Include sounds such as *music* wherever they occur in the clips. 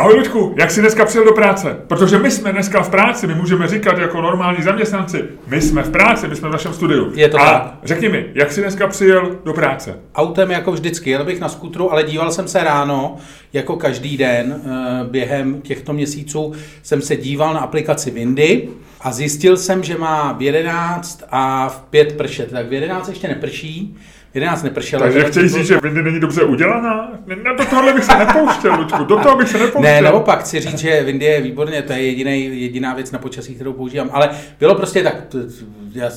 Ahoj Luďku, jak jsi dneska přijel do práce? Protože my jsme dneska v práci, my můžeme říkat jako normální zaměstnanci, my jsme v práci, my jsme v našem studiu. Je to A tak. řekni mi, jak jsi dneska přijel do práce? Autem jako vždycky, jel bych na skutru, ale díval jsem se ráno, jako každý den eh, během těchto měsíců jsem se díval na aplikaci Windy a zjistil jsem, že má v 11 a v 5 pršet. Tak v 11 ještě neprší, 11 nepršelo. Takže v 11 chtějí říct, že Windy není dobře udělaná? Ne, do tohohle bych se nepouštěl, Luďku, do toho bych se nepouštěl. Ne, naopak chci říct, že Windy je výborně, to je jediný, jediná věc na počasí, kterou používám. Ale bylo prostě tak, to,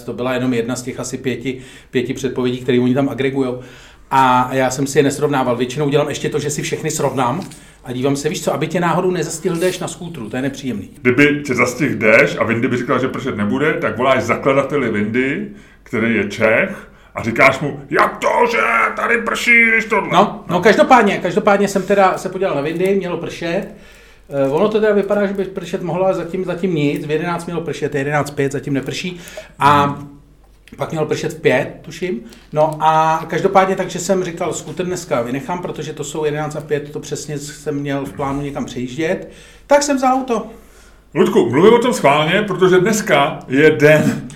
to byla jenom jedna z těch asi pěti, pěti předpovědí, které oni tam agregují. A já jsem si je nesrovnával. Většinou dělám ještě to, že si všechny srovnám a dívám se, víš co, aby tě náhodou nezastihl déšť na skútru, to je nepříjemný. Kdyby tě zastihl déšť a Windy by říkala, že pršet nebude, tak voláš zakladateli Windy, který je Čech, a říkáš mu, jak to, že tady prší, když tohle. No, no každopádně, každopádně jsem teda se podíval na Windy, mělo pršet. Eh, Ono to teda vypadá, že by pršet mohlo, ale zatím, zatím nic. V 11 mělo pršet, 11.5, zatím neprší. A pak mělo pršet v 5, tuším. No a každopádně, takže jsem říkal, skuter dneska vynechám, protože to jsou 11 a 5, to přesně jsem měl v plánu někam přejíždět. Tak jsem vzal auto. Ludku, mluvím o tom schválně, protože dneska je den.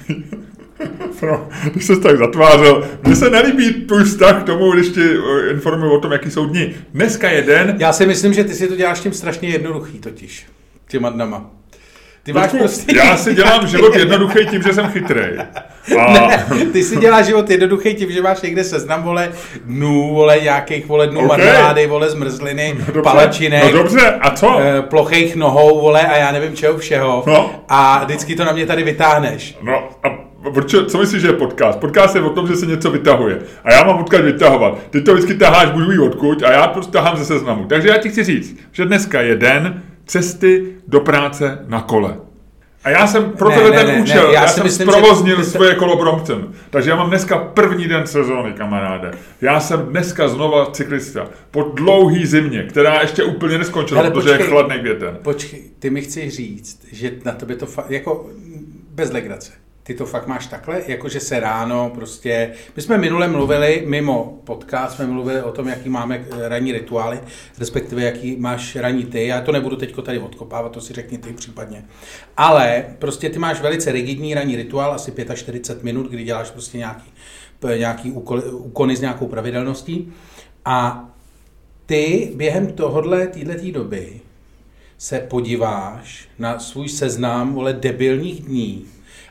*laughs* Pro, když se tak zatvářel, mně se nelíbí tvůj vztah k tomu, když ti eh, informuji o tom, jaký jsou dny. Dneska je den, Já si myslím, že ty si to děláš tím strašně jednoduchý totiž. Těma dnama. Ty máš Ludku, prostě... já si dělám život jednoduchý tím, že jsem chytrej. *laughs* A Ne, ty si děláš život jednoduchý tím, že máš někde seznam, vole, dnů, vole, nějakých, vole, dnů OK. marmelády, vole, zmrzliny, dobře, palačinek, no dobře, a co? eh, plochých nohou, vole, a já nevím čeho všeho. No. A vždycky to na mě tady vytáhneš. No a proč, co myslíš, že je podcast? Podcast je o tom, že se něco vytahuje. A já mám odkud vytahovat. Ty to vždycky taháš budu ví odkud a já to tahám ze seznamu. Takže já ti chci říct, že dneska je den cesty do práce na kole. A já jsem pro Ne, tebe ne, ten ne, ne, účel, já já, si jsem myslím, že zprovoznil ty se- svoje kolo Brompton. Takže já mám dneska první den sezóny, kamaráde. Já jsem dneska znova cyklista. Po dlouhý zimě, která ještě úplně neskončila, Hele, protože je počkej. chladný květen. Počkej, ty mi chceš říct, že na tebe to fakt, jako bez legrace. Ty to fakt máš takhle, jakože se ráno prostě... My jsme minule mluvili, mimo podcast, jsme mluvili o tom, jaký máme eh, ranní rituály, respektive jaký máš ranní ty. Já to nebudu teď tady odkopávat, to si řekni ty případně. Ale prostě ty máš velice rigidní ranní rituál, asi 45 minut, kdy děláš prostě nějaký, p- nějaký úkol, úkony s nějakou pravidelností. A ty během tohohle, této doby se podíváš na svůj seznam vole debilních dní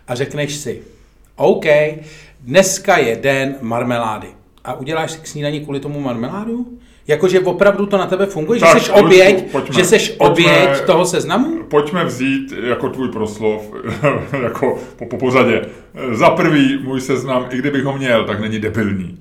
a řekneš si, OK, dneska je den marmelády. A uděláš si k snídaní kvůli tomu marmeládu? Jakože opravdu to na tebe funguje? Tak, že jsi oběť, pojďme, že pojďme. oběť toho seznamu? Pojďme vzít jako tvůj proslov, *laughs* jako po, po pořadě. Za prvý, můj seznam, i kdybych ho měl, tak není debilní.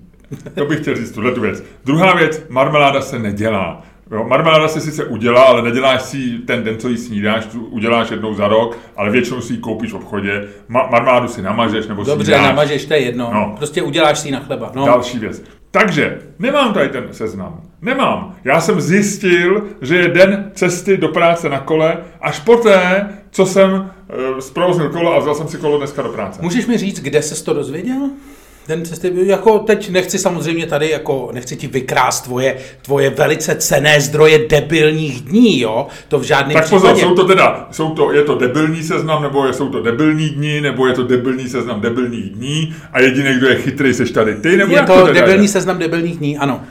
To bych chtěl říct, tuhle tu věc. Druhá věc, marmeláda se nedělá. Jo, marmeláda se sice udělá, ale neděláš si ten den, co ji snídáš, tu uděláš jednou za rok, ale většinou si ji koupíš v obchodě. Ma- marmeládu si namažeš nebo Dobře, si ji dáš. namažeš, to je jedno. No. Prostě uděláš si ji na chleba. No. Další věc. Takže, nemám tady ten seznam. Nemám. Já jsem zjistil, že je den cesty do práce na kole až poté, co jsem e, zprovoznil kolo a vzal jsem si kolo dneska do práce. Můžeš mi říct, kde ses to dozvěděl? Den cesty, jako teď nechci samozřejmě tady, jako nechci ti vykrást tvoje, tvoje velice cené zdroje debilních dní, jo? To v žádném Tak případě. pozor, jsou to teda, jsou to, je to debilní seznam, nebo je, jsou to debilní dní, nebo je to debilní seznam debilních dní a jediný, kdo je chytrý, seš tady ty, nebo Je to teda debilní je? seznam debilních dní, ano.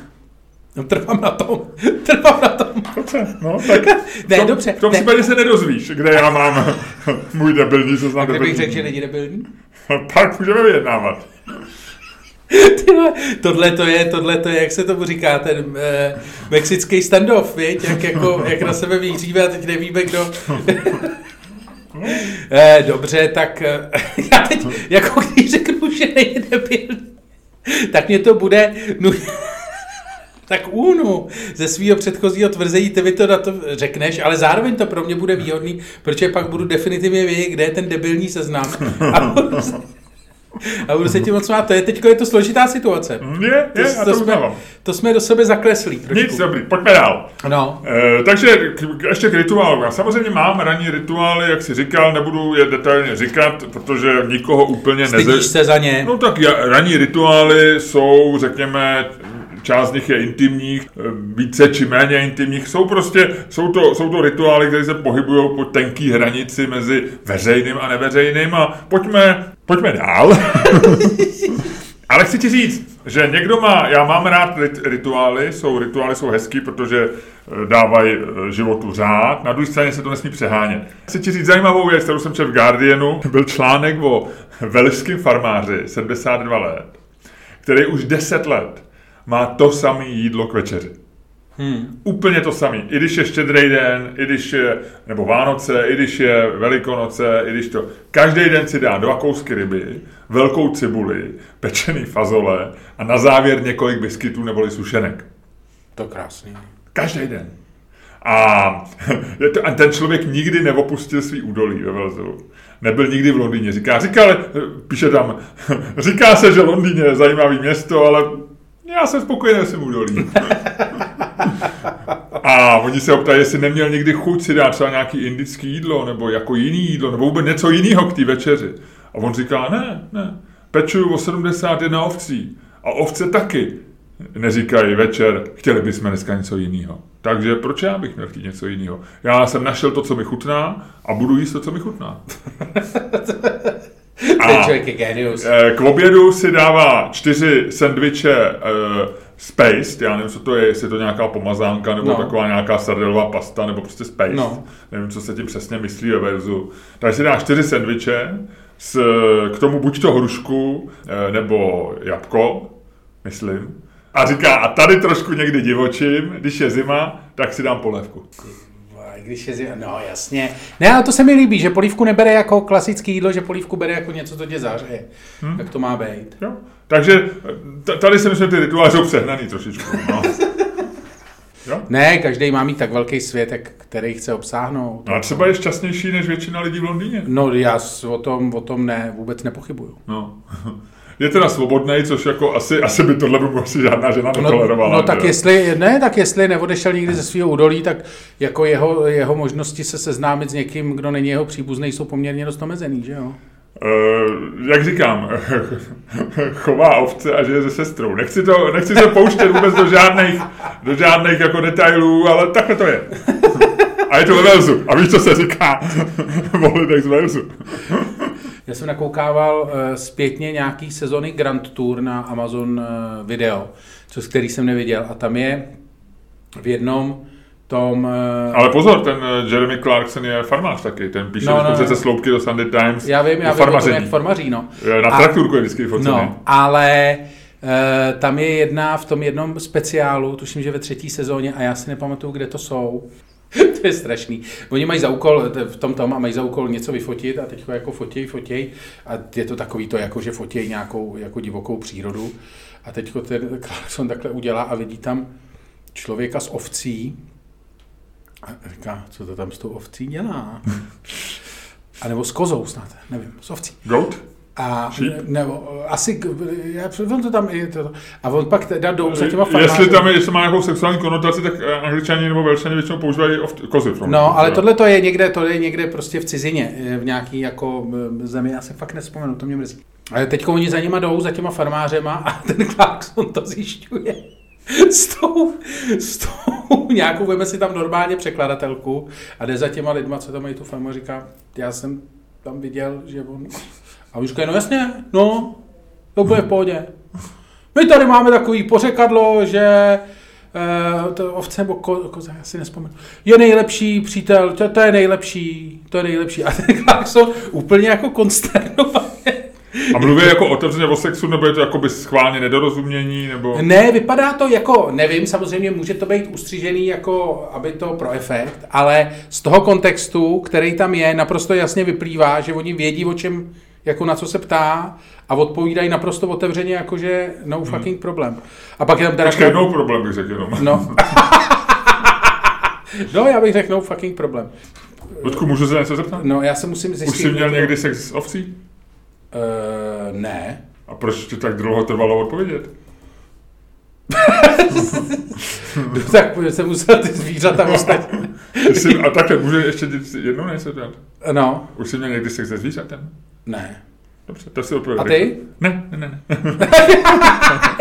No, trvám na tom, *laughs* trvám na tom. Dobře, no, tak *laughs* Ne, v tom, dobře, V tom ne. případě se nedozvíš, kde já mám *laughs* můj debilní seznam Kdybych debilních řekl, že není debilní? Pak můžeme vyjednávat. *laughs* Tohle to je, tohle to je, jak se tomu říká, ten eh, mexický standoff, viď? Jak, jako, jak na sebe míříme a teď nevíme, kdo... *laughs* eh, dobře, tak eh, *laughs* já teď, jako když řeknu, že není debilní, tak mě to bude... Nu, tak únu ze svého předchozího tvrzení, ty mi to na to řekneš, ale zároveň to pro mě bude výhodný, protože pak budu definitivně vědět, kde je ten debilní seznam. A a budu se tím moc smát. To je teď je to složitá situace. Je, je, To, já to, to jsme, to jsme do sebe zakreslí trošku. Nic, dobrý, pojďme dál. No. E, takže k, k- ještě k rituálu. Já samozřejmě mám ranní rituály, jak si říkal, nebudu je detailně říkat, protože nikoho úplně neze... se za ně. No tak ja, ranní rituály jsou, řekněme, část z nich je intimních, eh, více či méně intimních. Jsou prostě, jsou to, jsou to rituály, které se pohybují po tenký hranici mezi veřejným a neveřejným a pojďme, pojďme dál. *laughs* Ale chci ti říct, že někdo má, já mám rád rituály, jsou rituály jsou hezký, protože eh, dávají eh, životu řád, na druhé straně se to nesmí přehánět. Chci ti říct zajímavou věc, kterou jsem četl v Guardianu, *laughs* byl článek o velšském farmáři, 72 let, který už 10 let má to samé jídlo k večeři. Hmm. Úplně to samé. I když je štědrý den, i když je, nebo Vánoce, i když je Velikonoce, i když to. Každý den si dá dva kousky ryby, velkou cibuli, pečený fazole a na závěr několik biskitů neboli sušenek. To krásný. Každý den. A, *laughs* a ten člověk nikdy neopustil svý údolí ve Velzu. Nebyl nikdy v Londýně. Říká, říká, píše tam, *laughs* říká se, že Londýn je zajímavý město, ale já jsem spokojený s údolí. *laughs* A oni se optají, jestli neměl někdy chuť si dát třeba nějaký indický jídlo, nebo jako jiný jídlo, nebo vůbec něco jiného k té večeři. A on říká, ne, ne, pečuju o 71 ovcí. A ovce taky neříkají večer, chtěli bychom dneska něco jiného. Takže proč já bych měl chtít něco jiného? Já jsem našel to, co mi chutná a budu jíst to, co mi chutná. *laughs* *laughs* A člověk je genius. Eh, k obědu si dává čtyři sendviče uh, Spaced, já nevím, co to je, jestli je to nějaká pomazánka, nebo no. taková nějaká sardelová pasta, nebo prostě Spaced. No. Nevím, co se tím přesně myslí ve verzu. Takže si dá čtyři sendviče, s, k tomu buď to hrušku, eh, nebo jabko, myslím. A říká, a tady trošku někdy divočím, když je zima, tak si dám polévku když je zima, no jasně. Ne, ale to se mi líbí, že polívku nebere jako klasické jídlo, že polívku bere jako něco, co tě zahřeje. Hmm. Tak to má být. Jo. Takže tady si myslím, že ty rituály jsou přehnaný trošičku. No. *laughs* Jo? Ne, každý má mít tak velký svět, který chce obsáhnout. No a třeba je šťastnější než většina lidí v Londýně. No já o tom, o tom ne, vůbec nepochybuju. No. Je teda svobodný, což jako asi, asi by tohle by asi žádná žena netolerovala. No, no tak jestli, ne, tak jestli neodešel nikdy ze svého údolí, tak jako jeho, jeho možnosti se seznámit s někým, kdo není jeho příbuzný, jsou poměrně dost omezený, že jo? Uh, jak říkám, *laughs* chová ovce a žije se sestrou. Nechci, to, nechci se pouštět vůbec do žádných, do žádných jako detailů, ale takhle to je. *laughs* A je to ve Walesu. A víš, co se říká *laughs* o lidech z Walesu. Já jsem nakoukával uh, zpětně nějaký sezony Grand Tour na Amazon uh, Video, co, který jsem neviděl. A tam je v jednom tom... Uh, Ale pozor, ten Jeremy Clarkson je farmář taky, ten píše no, no, no. ze sloupky do Sunday Times. Já vím, já vím tom, jak farmaří, no. Na a, traktorku je vždycky focený. No, ale tam je jedna v tom jednom speciálu, tuším, že ve třetí sezóně, a já si nepamatuju, kde to jsou, *laughs* to je strašný. Oni mají za úkol, v tom tom a mají za úkol něco vyfotit a teď jako fotěj, fotěj a je to takový to, jako že fotěj nějakou jako divokou přírodu a teď ten *laughs* Clarkson takhle udělá a vidí tam člověka s ovcí a říká, co to tam s tou ovcí dělá? *laughs* A nebo s kozou snad, nevím, s ovcí. Goat? A nebo asi, já on to tam i to, a on pak teda jdou za těma farmáři. Jestli tam je, jestli má nějakou sexuální konotaci, tak eh, angličani nebo velšani většinou používají kozy. No, ale tohle to je někde, to je někde prostě v cizině, eh, v nějaký jako eh, zemi, já se fakt nespomenu, to mě mrzí. Ale teď oni za nima jdou, za těma farmářema a *laughs* ten Clarkson to zjišťuje s tou, s tou nějakou, veme si tam normálně překladatelku a jde za těma lidma, co tam mají tu farmu a říká, já jsem tam viděl, že on a on říká, no jasně, no, to bude v pohodě. My tady máme takový pořekadlo, že Uh, to ovce nebo ko, koza, já si nespomenu. Je nejlepší přítel, to, to je nejlepší, to je nejlepší. A ten Clarkson úplně jako konsternovaně. A mluví jako otevřeně o sexu, nebo je to jako by schválně nedorozumění, nebo... Ne, vypadá to jako, nevím, samozřejmě může to být ustřížený jako, aby to pro efekt, ale z toho kontextu, který tam je, naprosto jasně vyplývá, že oni vědí, o čem jako na co se ptá a odpovídají naprosto otevřeně, jakože no hmm. fucking problem. A pak je tam teda... Počkej, no problém bych řekl jenom. No. *laughs* no, já bych řekl no fucking problém. Ludku, můžu se něco zeptat? No, já se musím zjistit... Už jsi měl někdy sex s ovcí? Uh, ne. A proč ti tak dlouho trvalo odpovědět? no, *laughs* tak jsem musel ty zvířata ostatní. a takhle, může ještě jednou něco dát? No. Už jsi měl někdy sex se zvířatem? Ne. Dobře, to si odpověděl. A ty? Ne, ne, ne. ne.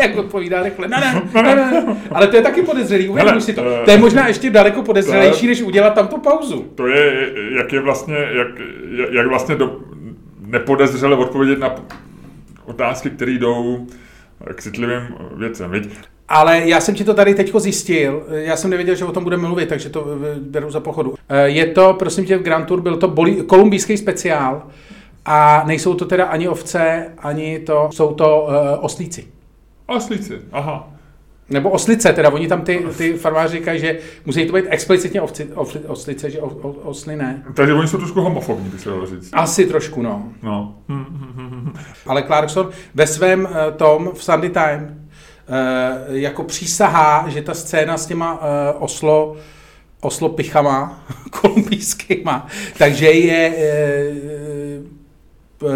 *laughs* Jak odpovídá rychle. Ne, ne, ne, ne, ne. Ale to je taky podezřelý, uvědomuji Hele, si to. To je možná ještě daleko podezřelejší, než udělat tam tu pauzu. To je, jak je vlastně, jak, jak vlastně do, nepodezřele odpovědět na otázky, které jdou k citlivým věcem. Viď? Ale já jsem ti to tady teďko zjistil, já jsem nevěděl, že o tom budeme mluvit, takže to eh, beru za pochodu. Eh, Je to, prosím tě, v Grand Tour byl to boli, kolumbijský speciál a nejsou to teda ani ovce, ani to, jsou to uh, oslíci. Oslíci, aha. Nebo oslice, teda oni tam ty, ty farmáři říkají, že musí to být explicitně ovci, ovci, oslice, že o, o, osly ne. Takže oni jsou trošku homofobní, by se dalo říct. Asi trošku, no. No. *laughs* Ale Clarkson ve svém eh, tom v Sunday Time eh, jako přísahá, že ta scéna s těma eh, oslo, oslo pichama *laughs* kolumbijskýma, takže je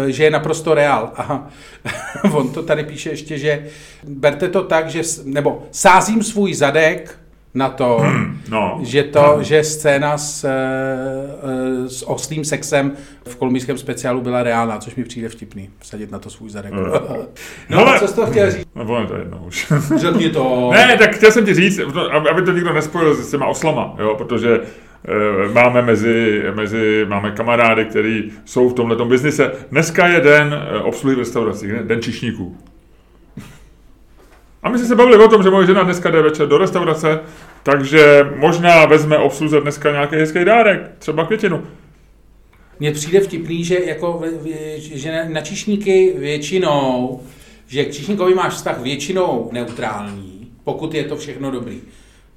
že je naprosto reál. A *laughs* on to tady píše ještě, že berte to tak, že, nebo sázím svůj zadek na to, No. že to, že scéna s, eh, eh, s oslým sexem v kolumbijském speciálu byla reálná, což mi přijde vtipný, vsadit na to svůj zadek. Eh. No, Hele. co jsi to chtěl říct? No, to jedno už. Řekni to. ne, tak chtěl jsem ti říct, aby to nikdo nespojil s těma oslama, jo, protože eh, máme mezi, mezi, máme kamarády, kteří jsou v tomhle biznise. Dneska je den eh, obsluhy v restauracích, den čišníků. A my jsme se bavili o tom, že moje žena dneska jde večer do restaurace, takže možná vezme obsluze dneska nějaký hezký dárek, třeba květinu. Mně přijde vtipný, že, jako, že na číšníky většinou, že k číšníkovi máš vztah většinou neutrální, pokud je to všechno dobrý.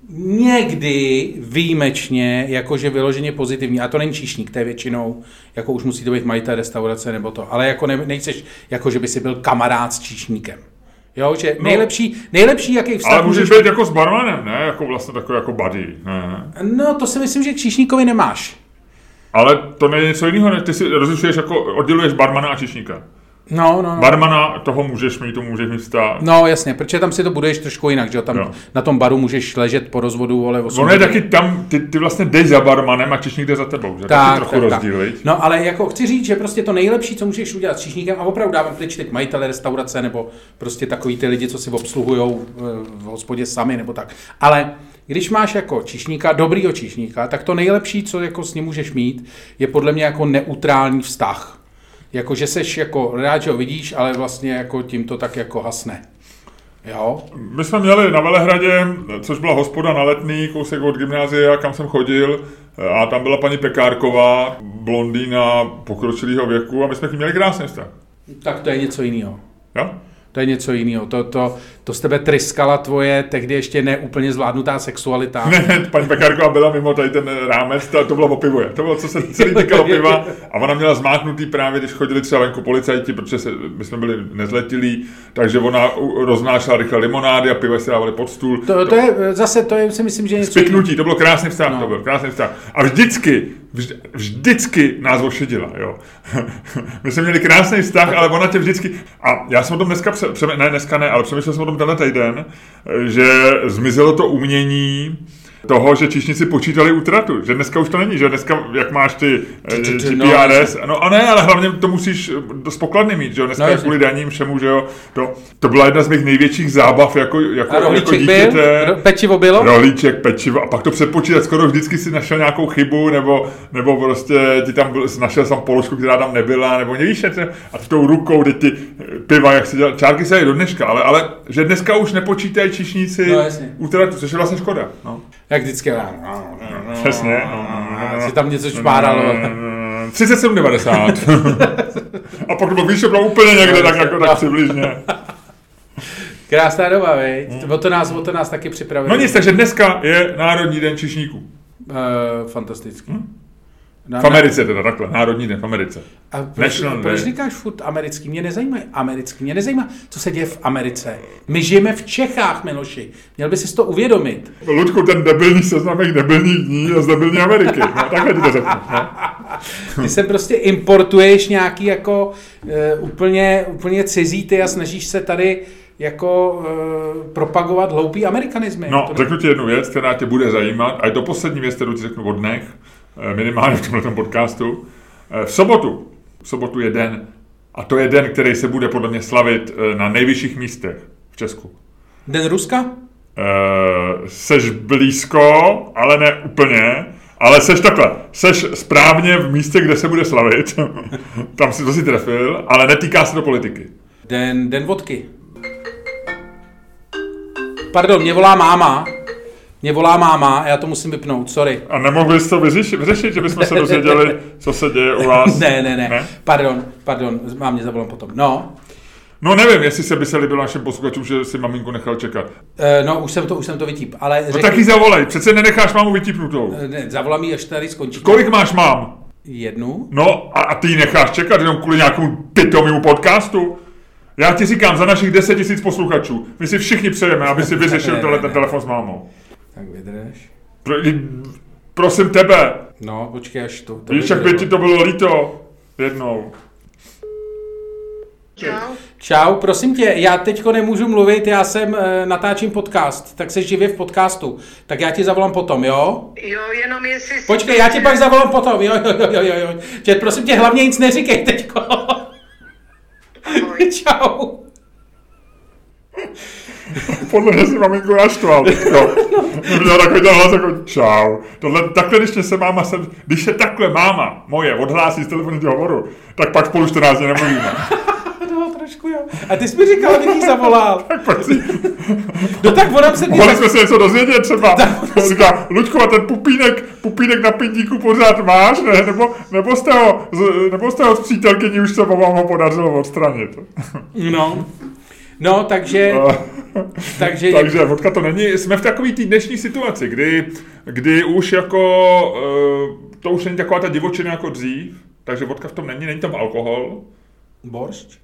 Někdy výjimečně, jakože vyloženě pozitivní, a to není číšník, to je většinou, jako už musí to být majitel restaurace nebo to, ale jako ne, nejseš, jako že by si byl kamarád s číšníkem. Jo, že No. nejlepší, nejlepší, jaký vztah Ale můžeš být jako s barmanem, ne? Jako vlastně takový jako buddy. Ne? No, to si myslím, že k číšníkovi nemáš. Ale to není něco jiného, než ty si rozlišuješ jako odděluješ barmana a čišníka. No, no, no. Barmana toho můžeš mít, to můžeš mít vztah. No jasně, protože tam si to buduješ trošku jinak, že jo? Tam Jo. na tom baru můžeš ležet po rozvodu, ale 8 Ono je taky tam, ty, ty vlastně jdeš za barmanem a čišník jde za tebou, že? taky trochu rozdíl, viď? No ale jako chci říct, že prostě to nejlepší, co můžeš udělat s číšníkem, a opravdu dávám kličky k majitele restaurace, nebo prostě takový ty lidi, co si obsluhují v hospodě sami, nebo tak. Ale když máš jako číšníka, dobrýho číšníka, tak to nejlepší, co jako s ním můžeš mít, je podle mě jako neutrální vztah. Jako, že seš jako rád, že ho vidíš, ale vlastně jako tím to tak jako hasne. Jo? My jsme měli na Velehradě, což byla hospoda na letný, kousek od gymnázia, kam jsem chodil, a tam byla paní Pekárková, blondýna pokročilého věku a my jsme k ní měli krásný vztah. Tak to je něco jiného. Jo? To je něco jiného. To, to, to z tebe tryskala tvoje tehdy ještě neúplně zvládnutá sexualita. Ne, paní Pekárková byla mimo tady ten rámec, to, to bylo o pivuje. To bylo, co se celý týkalo piva. A ona měla zmáknutý právě, když chodili třeba venku policajti, protože se, my jsme byli nezletilí, takže ona roznášela rychle limonády a piva si dávali pod stůl. To, to je zase, to je, si myslím, že něco Spiknutí, to bylo krásný vztah, No. no. to byl krásný vztah. A vždycky, vždy, vždycky nás ošidila, jo. *laughs* My jsme měli krásný vztah, ale ona tě vždycky... A já jsem o tom dneska, pře, pře, ne dneska ne, ale přemýšlel jsem o tom tenhle týden, že zmizelo to umění toho, že číšníci počítali útratu, že dneska už to není, že dneska, jak máš ty eh, ty, no, GPRS, no a ne, ale hlavně to musíš do spokladny mít, že jo, dneska No, no, kvůli daním všemu, že jo, to, to byla jedna z mých největších zábav jako, jako, jako byl? dítěte. Pečivo bylo? Rohlíček, pečivo a pak to přepočítat, skoro vždycky si našel nějakou chybu, nebo, nebo prostě ti tam byl, našel jsem položku, která tam nebyla, nebo nevíš, se- a tou rukou, teď ty eh, piva, jak si dělal, čárky se do dneška, ale, ale že dneska už nepočítají čišníci No, útratu, což je vlastně škoda. No. Jak vždycky. Přesně. Si tam něco špáralo. *laughs* 37,90. a pak to bylo úplně někde tak, jako, tak přibližně. Krásná doba, vej. O to nás, o to nás taky připravili. No nic, takže dneska je Národní den čišníků. Uh, fantasticky. Na, V Americe teda takhle, Národní den v Americe. A proč, National proč Day. říkáš furt americký? Mě nezajímá americký. Mě nezajímá, co se děje v Americe. My žijeme v Čechách, Miloši. Měl by si to uvědomit. Ludku, ten debilní seznam těch debilních dní je z debilní Ameriky. No, takhle ti to řeknu. No. Ty se prostě importuješ nějaký jako uh, úplně, úplně cizí ty a snažíš se tady jako uh, propagovat hloupý amerikanismy. no, To- řeknu ti jednu věc, která tě bude zajímat, a je to poslední věc, kterou ti řeknu o dnech, minimálně v tomhle podcastu. Eh, V sobotu, v sobotu je den A to je den, který se bude podle mě slavit eh, na nejvyšších místech v Česku. Den Ruska? Uh, seš blízko, ale ne úplně. Ale seš takhle, seš správně v místě, kde se bude slavit. *laughs* Tam si to si trefil, ale netýká se to politiky. Den, den vodky. Pardon, mě volá máma. Mě volá máma a já to musím vypnout, sorry. A nemohli jste to vyřešit, vyřešit, že bychom se dozvěděli, co se děje u vás? *laughs* ne, ne, ne, ne. Pardon, pardon, mám mě zavolám potom. No. No nevím, jestli se by se líbilo našim posluchačům, že si maminku nechal čekat. Uh, no, už jsem to, už jsem to vytip, ale... No řekni... taky zavolej, přece nenecháš mámu vytipnutou. Ne, zavolám jí, až tady skončí. Kolik máš mám? Jednu. No a, a ty ji necháš čekat jenom kvůli nějakému pitomému podcastu? Já ti říkám, za našich 10 tisíc posluchačů, my si všichni přejeme, aby si vyřešil tenhle ten telefon s mámou. Tak vydrž. Pro, prosím tebe. No, počkej, až to... to Víš, jak by ti to bylo líto jednou. Čau. Čau, prosím tě, já teďko nemůžu mluvit, já jsem e, natáčím podcast, tak se živě v podcastu. Tak já ti zavolám potom, jo? Jo, jenom jestli... Počkej, já ti pak zavolám potom, jo, jo, jo, jo, jo. Tě, prosím tě, hlavně nic neříkej teďko. Ahoj. *laughs* Čau. *laughs* Podle mě si maminku naštval. Jo. Měl takový ten hlas jako čau. Tohle, takhle, když se máma, sem, když se takhle máma moje odhlásí z telefonního hovoru, tak pak spolu 14 dní nemluvíme. *laughs* no, trošku jo. A ty jsi mi říkal, abych jí zavolal. *laughs* tak pojď si. No tak ona se mě... Mohli jsme se něco dozvědět třeba. Říká, Luďko, a ten pupínek, pupínek na pindíku pořád máš, ne? Nebo, nebo, jste ho, nebo jste ho z přítelkyní už se vám ho podařilo odstranit. no. No, takže... *laughs* takže, takže vodka to není. Jsme v takové té dnešní situaci, kdy, kdy už jako... Uh, to už není taková ta divočina jako dřív, takže vodka v tom není, není tam alkohol. Boršť?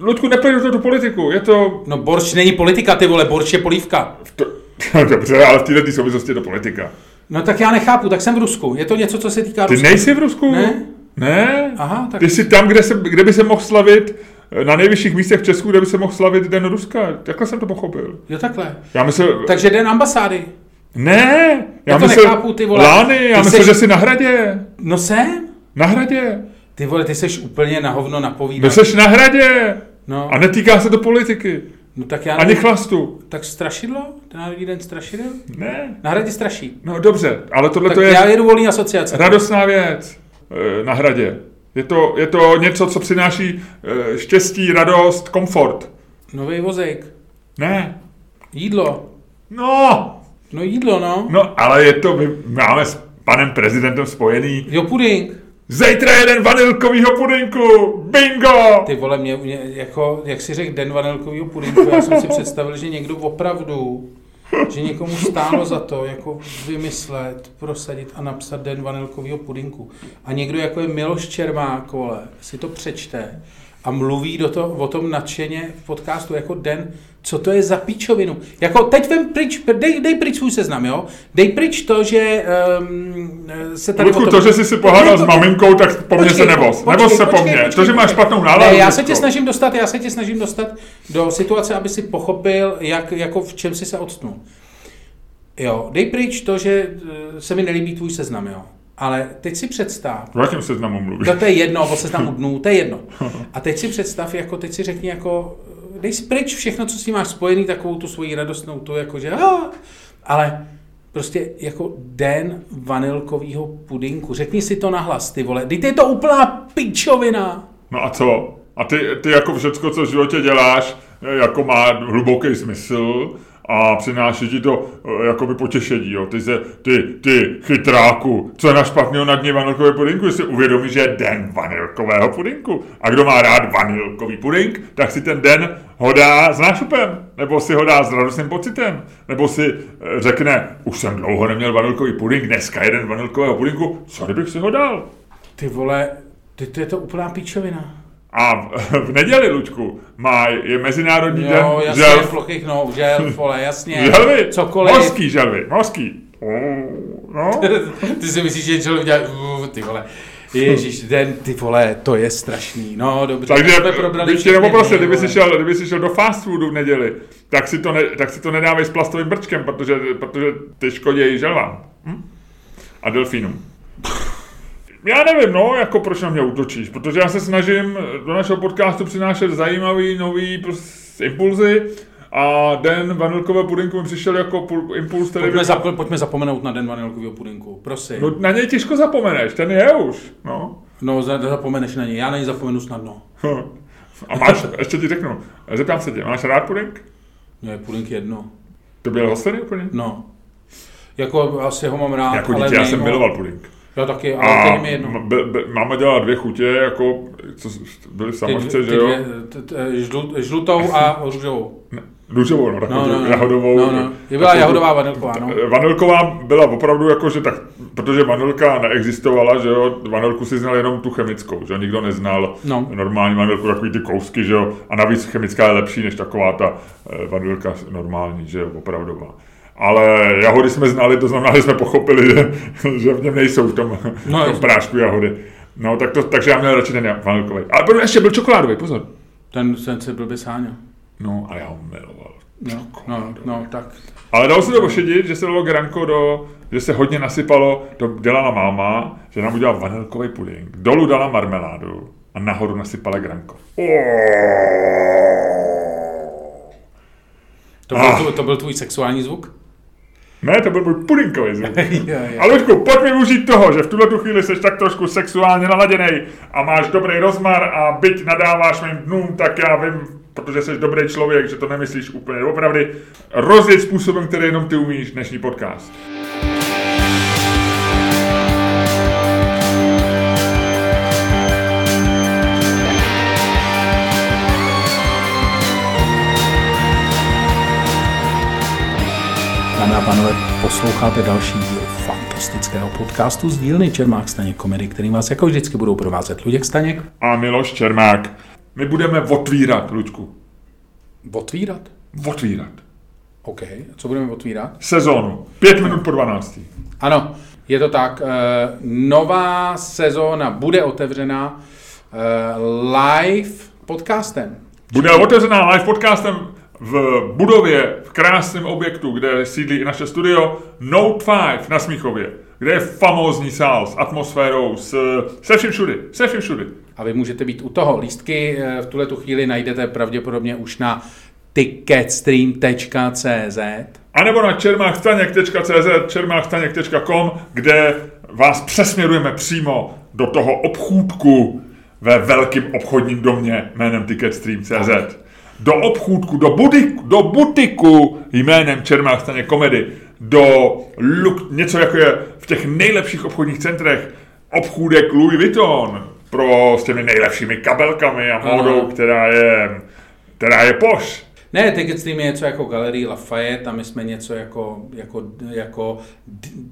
Uh, Ludku, nepojdu to tu politiku, je to... No boršť není politika, ty vole, boršť je polívka. To, *laughs* dobře, ale v této souvislosti je to politika. No tak já nechápu, tak jsem v Rusku. Je to něco, co se týká Ruska? Ty nejsi v Rusku? Ne. Ne? Aha, tak... Ty jsi tam, kde, se, kde by se mohl slavit na nejvyšších místech v Česku, kde by se mohl slavit Den Ruska. Takhle jsem to pochopil. Jo, takhle. Já myslel... Takže Den ambasády. Ne, já, já to myslel, nechápu, ty vole. Lány, já myslím, seš... že jsi na hradě. No jsem. Na hradě. Ty vole, ty jsi úplně na hovno napovídat. No jsi na hradě. No. A netýká se to politiky. No tak já... Ani chlastu. Tak strašidlo? Ten národní den strašidel? Ne. Na hradě straší. No dobře, ale tohle tak to je... já jedu volný asociace. Radostná věc eh, na hradě. Je to, je to něco, co přináší eh, štěstí, radost, komfort. Nový vozejk. Ne. Jídlo. No. No jídlo, no. No, ale je to, my máme s panem prezidentem spojený. Jo, puding. Zítra jeden vanilkovýho pudinku! Bingo! Ty vole, mě, mě jako, jak si řekl den vanilkovýho pudinku, já jsem si představil, že někdo opravdu že někomu stálo za to jako vymyslet, prosadit a napsat den vanilkového pudinku. A někdo jako je Miloš Čermák, vole, si to přečte a mluví do to, o tom nadšeně v podcastu jako den, co to je za píčovinu. Jako teď vem pryč, dej, dej pryč svůj seznam, jo? Dej pryč to, že um, se tady Ludku, to, že jsi si pohádal s maminkou, tak po mně se nevoz. Nevoz se po mně. Počkej, to, že máš špatnou náladu. Ne, já se tě snažím dostat, já se tě snažím dostat do situace, aby si pochopil, jak, jako v čem jsi se odstnul. Jo, dej pryč to, že eh, se mi nelíbí tvůj seznam, jo. Ale teď si představ. O jakém seznamu mluvíš? To, to je jedno, o seznamu *laughs* dnů, to je jedno. A teď si představ, jako teď si řekni, jako, dej si pryč všechno, co s tím máš spojený, takovou tu svoji radostnou, to jako, že ah, ale prostě jako den vanilkového pudinku. Řekni si to nahlas, ty vole. Teď je to úplná pičovina. No a co? A ty, ty jako všechno, co v životě děláš, jako má hluboký smysl a přináší ti to uh, jakoby potěšení, jo. Ty, se, ty, ty chytráku, co je na špatného na dně vanilkové pudinku, si uvědomí, že je den vanilkového pudinku. A kdo má rád vanilkový pudink, tak si ten den ho dá s nášupem, nebo si ho dá s radostným pocitem, nebo si uh, řekne, už jsem dlouho neměl vanilkový pudink, dneska jeden vanilkového pudinku, co kdybych si ho dal? Ty vole, ty, to je to úplná píčovina. A v neděli, Lučku, má, je Mezinárodní jo, den jasně, želv. plochých no, želv, vole, jasně. Želvy, cokoliv. mořský želvy, mořský. no. *laughs* ty si myslíš, že želv dělá, ty vole. Ježíš, den, ty vole, to je strašný. No, dobře. Takže bych tě nepoprosil, kdyby jsi, šel, kdyby jsi šel do fast foodu v neděli, tak si to, ne, tak si to nedávej s plastovým brčkem, protože, protože ty škodějí želvám. Hm? A delfínům. Já nevím, no, jako proč na mě útočíš, protože já se snažím do našeho podcastu přinášet zajímavý, nový prostě, impulzy a den vanilkové pudinku mi přišel jako pul, impuls, který... Pojďme, zap, pojďme zapomenout na den vanilkového pudinku, prosím. No, na něj těžko zapomeneš, ten je už, no. No, zapomeneš na něj, já na něj zapomenu snadno. *laughs* a máš, ještě ti řeknu, zeptám se tě, máš rád pudink? Je pudink jedno. To byl hostený úplně? No. Jako asi ho mám rád, jako dítě, já jsem miloval pudink. Já taky, ale a mi jedno. B, b, máme dělat dvě chutě, jako, co byly samačce, že jo? Dvě, žlutou a *laughs* růžovou. Růžovou, no, takovou no, no, jahodovou. No, no. Je byla jahodová vanilková, no. Vanilková byla opravdu jako, že tak, protože vanilka neexistovala, že jo, vanilku si znal jenom tu chemickou, že nikdo neznal no. normální vanilku, takový ty kousky, že jo, a navíc chemická je lepší než taková ta eh, vanilka normální, že jo, opravdová ale jahody jsme znali, to znamená, že jsme pochopili, že, že v něm nejsou v tom, no, v tom prášku jahody. No, tak to, takže já měl radši ten vanilkový. Ale byl, ještě byl čokoládový, pozor. Ten, ten se byl sáňa. No, a já ho miloval. No, no, no, tak. Ale dalo se to ošedit, že se dalo granko do, že se hodně nasypalo, to dělala máma, že nám udělala vanilkový puding. Dolů dala marmeládu a nahoru nasypala granko. To byl, ah. to byl tvůj sexuální zvuk? Ne, to byl můj pudinkový zvuk. *laughs* Ale Luďku, pojď mi užít toho, že v tuhle tu chvíli jsi tak trošku sexuálně naladěný a máš dobrý rozmar a byť nadáváš mým dnům, tak já vím, protože jsi dobrý člověk, že to nemyslíš úplně opravdu, rozjet způsobem, který jenom ty umíš, dnešní podcast. Posloucháte další díl fantastického podcastu z dílny Čermák Staněk komedy, který vás jako vždycky budou provázet Luděk Staněk a Miloš Čermák. My budeme otvírat, Luďku. Otvírat? Otvírat. OK, co budeme otvírat? Sezónu. Pět minut po 12. Ano, je to tak. Eh, nová sezóna bude otevřena eh, live podcastem. Bude otevřená live podcastem v budově, v krásném objektu, kde sídlí i naše studio, Note 5 na Smíchově, kde je famózní sál s atmosférou, s, se vším všudy, se vším všudy. A vy můžete být u toho. Lístky eh, v tuhle tu chvíli najdete pravděpodobně už na ticketstream.cz a nebo na čermáchstaněk.cz, čermáchstaněk.com, kde vás přesměrujeme přímo do toho obchůdku ve velkým obchodním domě jménem Ticketstream.cz do obchůdku, do, budiku, do butiku jménem Čermák staně komedy, do luk, něco jako je v těch nejlepších obchodních centrech obchůdek Louis Vuitton pro s těmi nejlepšími kabelkami a módou, která je, která je poš. Ne, Ticketstream je něco jako Galerie Lafayette a my jsme něco jako, jako, jako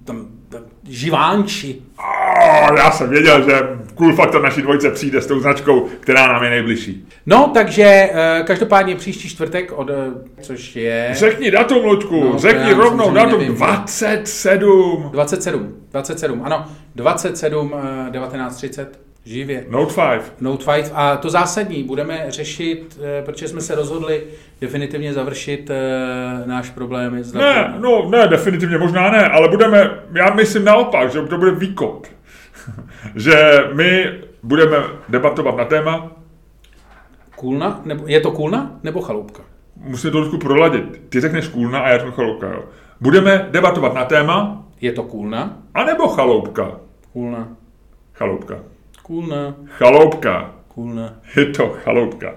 tam, tam, živánči. Oh, já jsem věděl, že Cool Factor naší dvojce přijde s tou značkou, která nám je nejbližší. No, takže eh, každopádně příští čtvrtek, od, eh, což je... Řekni datum, Luďku, no, řekni rovnou datum, nevím. 27. 27, 27, ano, 27, 19.30. Živě. Note 5. Note 5. A to zásadní budeme řešit, eh, protože jsme se rozhodli definitivně završit uh, náš problém. Ne, no ne, definitivně možná ne, ale budeme, já myslím naopak, že to bude výkop. *laughs* že my budeme debatovat na téma. Kůlna? Nebo, je to kůlna nebo chaloupka? Musíme to trošku proladit. Ty řekneš kůlna a já řeknu chaloupka. Jo. Budeme debatovat na téma. Je to kůlna? A nebo chaloupka? Kůlna. Chaloupka. Kůlna. Chaloupka. Kůlna. Je to chaloupka.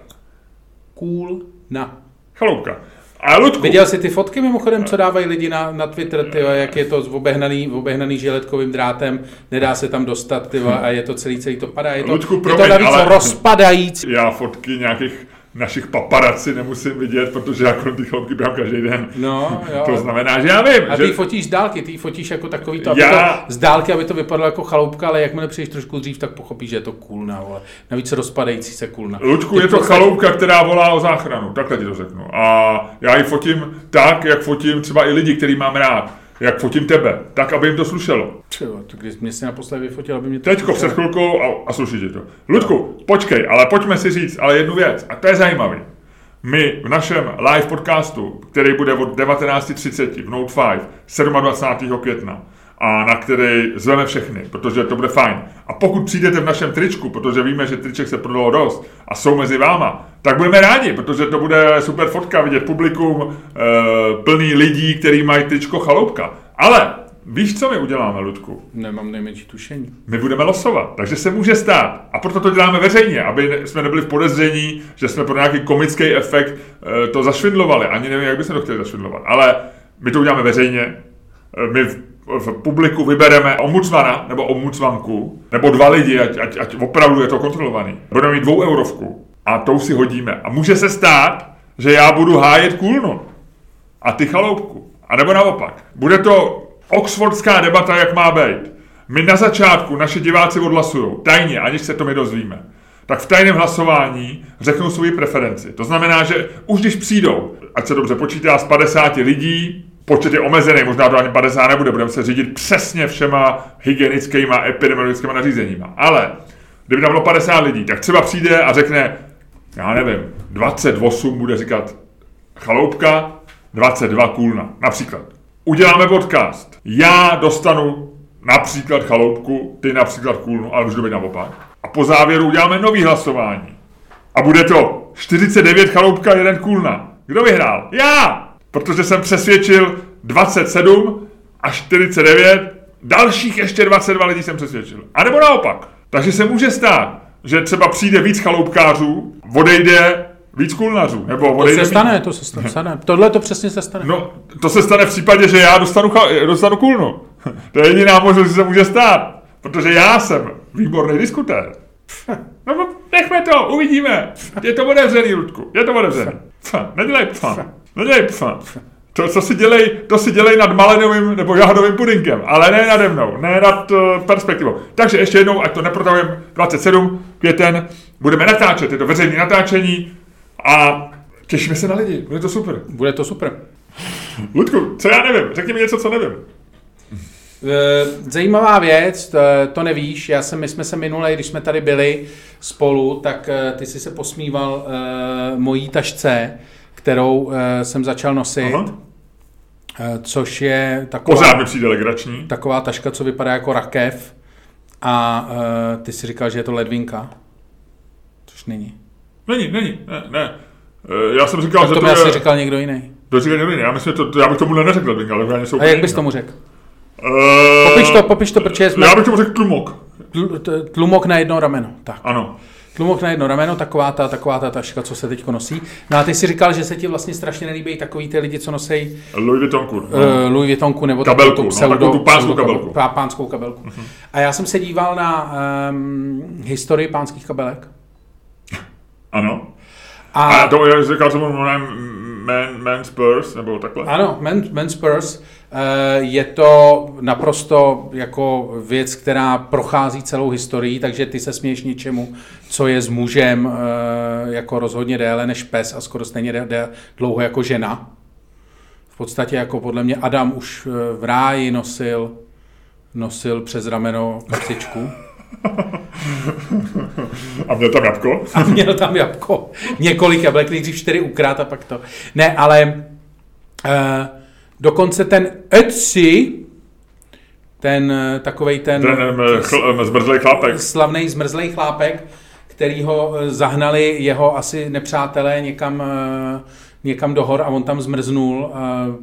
Kůlna. Chaloupka. A Ludku. Viděl jsi ty fotky mimochodem, co dávají lidi na, na Twitter, tyjo, jak je to z obehnaný, obehnaný žiletkovým drátem, nedá se tam dostat tyjo, a je to celý, celý to padá. Je to, Ludku, promiň, je to navíc ale rozpadající. Já fotky nějakých našich paparaci nemusím vidět, protože já kolem ty chloupky běhám každý den. No, jo. to znamená, že já vím. A ty že... fotíš z dálky, ty fotíš jako takový to, aby já... to z dálky, aby to vypadalo jako chaloupka, ale jakmile přijdeš trošku dřív, tak pochopíš, že je to kůlna, vole. Navíc rozpadající se kůlna. Luďku, je to prostě- chaloupka, která volá o záchranu, takhle ti to řeknu. A já ji fotím tak, jak fotím třeba i lidi, který mám rád jak fotím tebe, tak, aby jim to slušelo. Třeba, to když mě si naposledy vyfotil, aby mě to Teďko před chvilkou a, a sluší ti to. Ludku, počkej, ale pojďme si říct, ale jednu věc, a to je zajímavý. My v našem live podcastu, který bude od 19.30 v Note 5 27. května, a na který zveme všechny, protože to bude fajn. A pokud přijdete v našem tričku, protože víme, že triček se prodalo dost a jsou mezi váma, tak budeme rádi, protože to bude super fotka, vidět publikum e, plný lidí, kteří mají tričko chaloupka. Ale Víš, co my uděláme, Ludku? Nemám nejmenší tušení. My budeme losovat, takže se může stát. A proto to děláme veřejně, aby jsme nebyli v podezření, že jsme pro nějaký komický efekt e, to zašvindlovali. Ani nevím, jak bychom to chtěli zašvindlovat. Ale my to uděláme veřejně. E, my v, publiku vybereme ombudsmana nebo ombudsmanku, nebo dva lidi, ať, ať, ať opravdu je to kontrolovaný. Budeme mít dvou eurovku a tou si hodíme. A může se stát, že já budu hájet kůlnu a ty chaloupku. A nebo naopak. Bude to Oxfordská debata, jak má být. My na začátku naše diváci odhlasují, tajně, aniž se to my dozvíme. Tak v tajném hlasování řeknou svoji preferenci. To znamená, že už když přijdou, ať se dobře počítá z 50 lidí, počet je omezený, možná to ani 50 nebude, budeme se řídit přesně všema hygienickými epidemiologickými nařízeníma. Ale kdyby tam bylo 50 lidí, tak třeba přijde a řekne, já nevím, 28 bude říkat chaloupka, 22 kůlna, například uděláme podcast. Já dostanu například chaloupku, ty například kůlnu, ale může to být naopak. A po závěru uděláme nový hlasování. A bude to 49 chaloupka, jeden kůlna. Kdo vyhrál? Já! Protože jsem přesvědčil 27 a 49, dalších ještě 22 lidí jsem přesvědčil. A nebo naopak. Takže se může stát, že třeba přijde víc chaloupkářů, odejde víc kulnařů. Nebo to se stane, to se *laughs* stane. Tohle to přesně se stane. No, to se stane v případě, že já dostanu, dostanu kulnu. *laughs* To je jediná možnost, že se může stát. Protože já jsem výborný diskutér. *laughs* No, nechme to, uvidíme. Je to otevřený, Ludku. Je to otevřený. Nedělej pfa. Nedělej pfa. To, co si dělej, to si dělej nad malenovým nebo jahodovým pudinkem, ale ne nade mnou, ne nad uh, perspektivou. Takže ještě jednou, ať to neprotahujeme, 27 květen, budeme natáčet, je to veřejné natáčení, a těšíme se na lidi, bude to super. Bude to super. Ludku, co já nevím, řekni mi něco, co nevím. Eh, zajímavá věc, to, to nevíš, já jsem, my jsme se minule, když jsme tady byli spolu, tak eh, ty jsi se posmíval uh, mojí tašce, kterou uh, jsem začal nosit, Aha. Uh, což je taková... Pořád mi přijde legrační. Taková taška, co vypadá jako rakev a uh, ty si říkal, že je to ledvinka, což není. Není, není, ne, ne. Eh, já jsem říkal, tak že to, to asi je... říkal někdo jiný. To říkal někdo jiný. Já myslím, že to, já bych tomu neřekl, ale já jsou A jak bys tomu řekl? Uh, popiš to, popiš to, protože jsme... Já bych tomu řekl tlumok. Tlumok na jedno rameno, tak. Ano. Tlumok na jedno rameno, taková ta, taková ta taška, co se teď nosí. No a ty si říkal, že se ti vlastně strašně nelíbí takový ty lidi, co nosí Louis Vuittonku. No. Uh, Louis Vuittonku nebo kabelku, tu pseudo, no, takovou tu pánskou kabelku. kabelku. Pánskou kabelku. Uh-huh. A já jsem se díval na um, historii pánských kabelek. Ano. A, a to je, říkal jsem Man, man's Purse, nebo takhle? Ano, man, Man's Purse. Eh, je to naprosto jako věc, která prochází celou historií, takže ty se směješ něčemu, co je s mužem eh, jako rozhodně déle než pes a skoro stejně dé, dlouho jako žena. V podstatě jako podle mě Adam už eh, v ráji nosil, nosil přes rameno kapsičku. A měl tam jabko? A měl tam jabko. Několik jablek, nejdřív čtyři ukrát a pak to. Ne, ale uh, dokonce ten Etsy, ten uh, takovej ten... Ten chl, zmrzlej chlápek. Slavný zmrzlej chlápek, který ho zahnali jeho asi nepřátelé někam, uh, někam do hor a on tam zmrznul uh,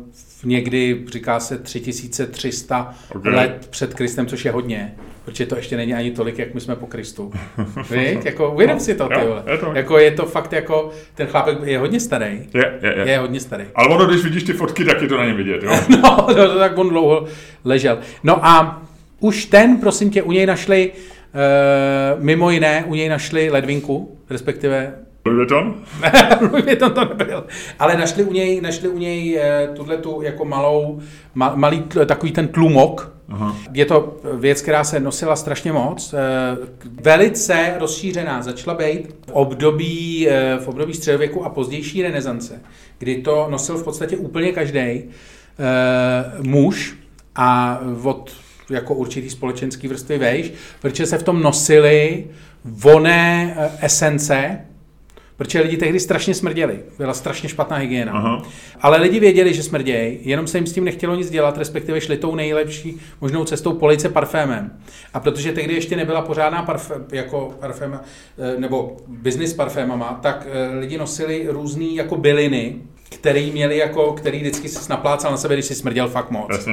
někdy, říká se, 3300 okay. let před Kristem, což je hodně protože to ještě není ani tolik, jak my jsme po Kristu. *laughs* Víš? Jako, uvědom no, si to, ty jo, je to. Jako je to fakt jako, ten chlápek je hodně starý. Je, je, je. je hodně starý. Ale ono, když vidíš ty fotky, tak je to na něm vidět, jo? *laughs* no, no, tak on dlouho ležel. No a už ten, prosím tě, u něj našli, mimo jiné, u něj našli ledvinku, respektive Louis Vuitton? Louis Vuitton to nebyl. Ale našli u něj, našli u něj eh, tuhle tu jako malou, mal, malý takový ten tlumok. Aha. Je to věc, která se nosila strašně moc. Eh, velice rozšířená začala být v období, eh, v období středověku a pozdější renesance, kdy to nosil v podstatě úplně každý muž a od jako určitý společenský vrstvy vejš, protože se v tom nosili voné esence, protože lidi tehdy strašně smrděli. Byla strašně špatná hygiena. Aha. Ale lidi věděli, že smrdějí, jenom se jim s tím nechtělo nic dělat, respektive šli tou nejlepší možnou cestou police parfémem. A protože tehdy ještě nebyla pořádná parfém, jako parfém, eh, nebo business parfémama, tak eh, lidi nosili různý jako byliny, který měli jako, který vždycky se naplácal na sebe, když si smrděl fakt moc. Jasně.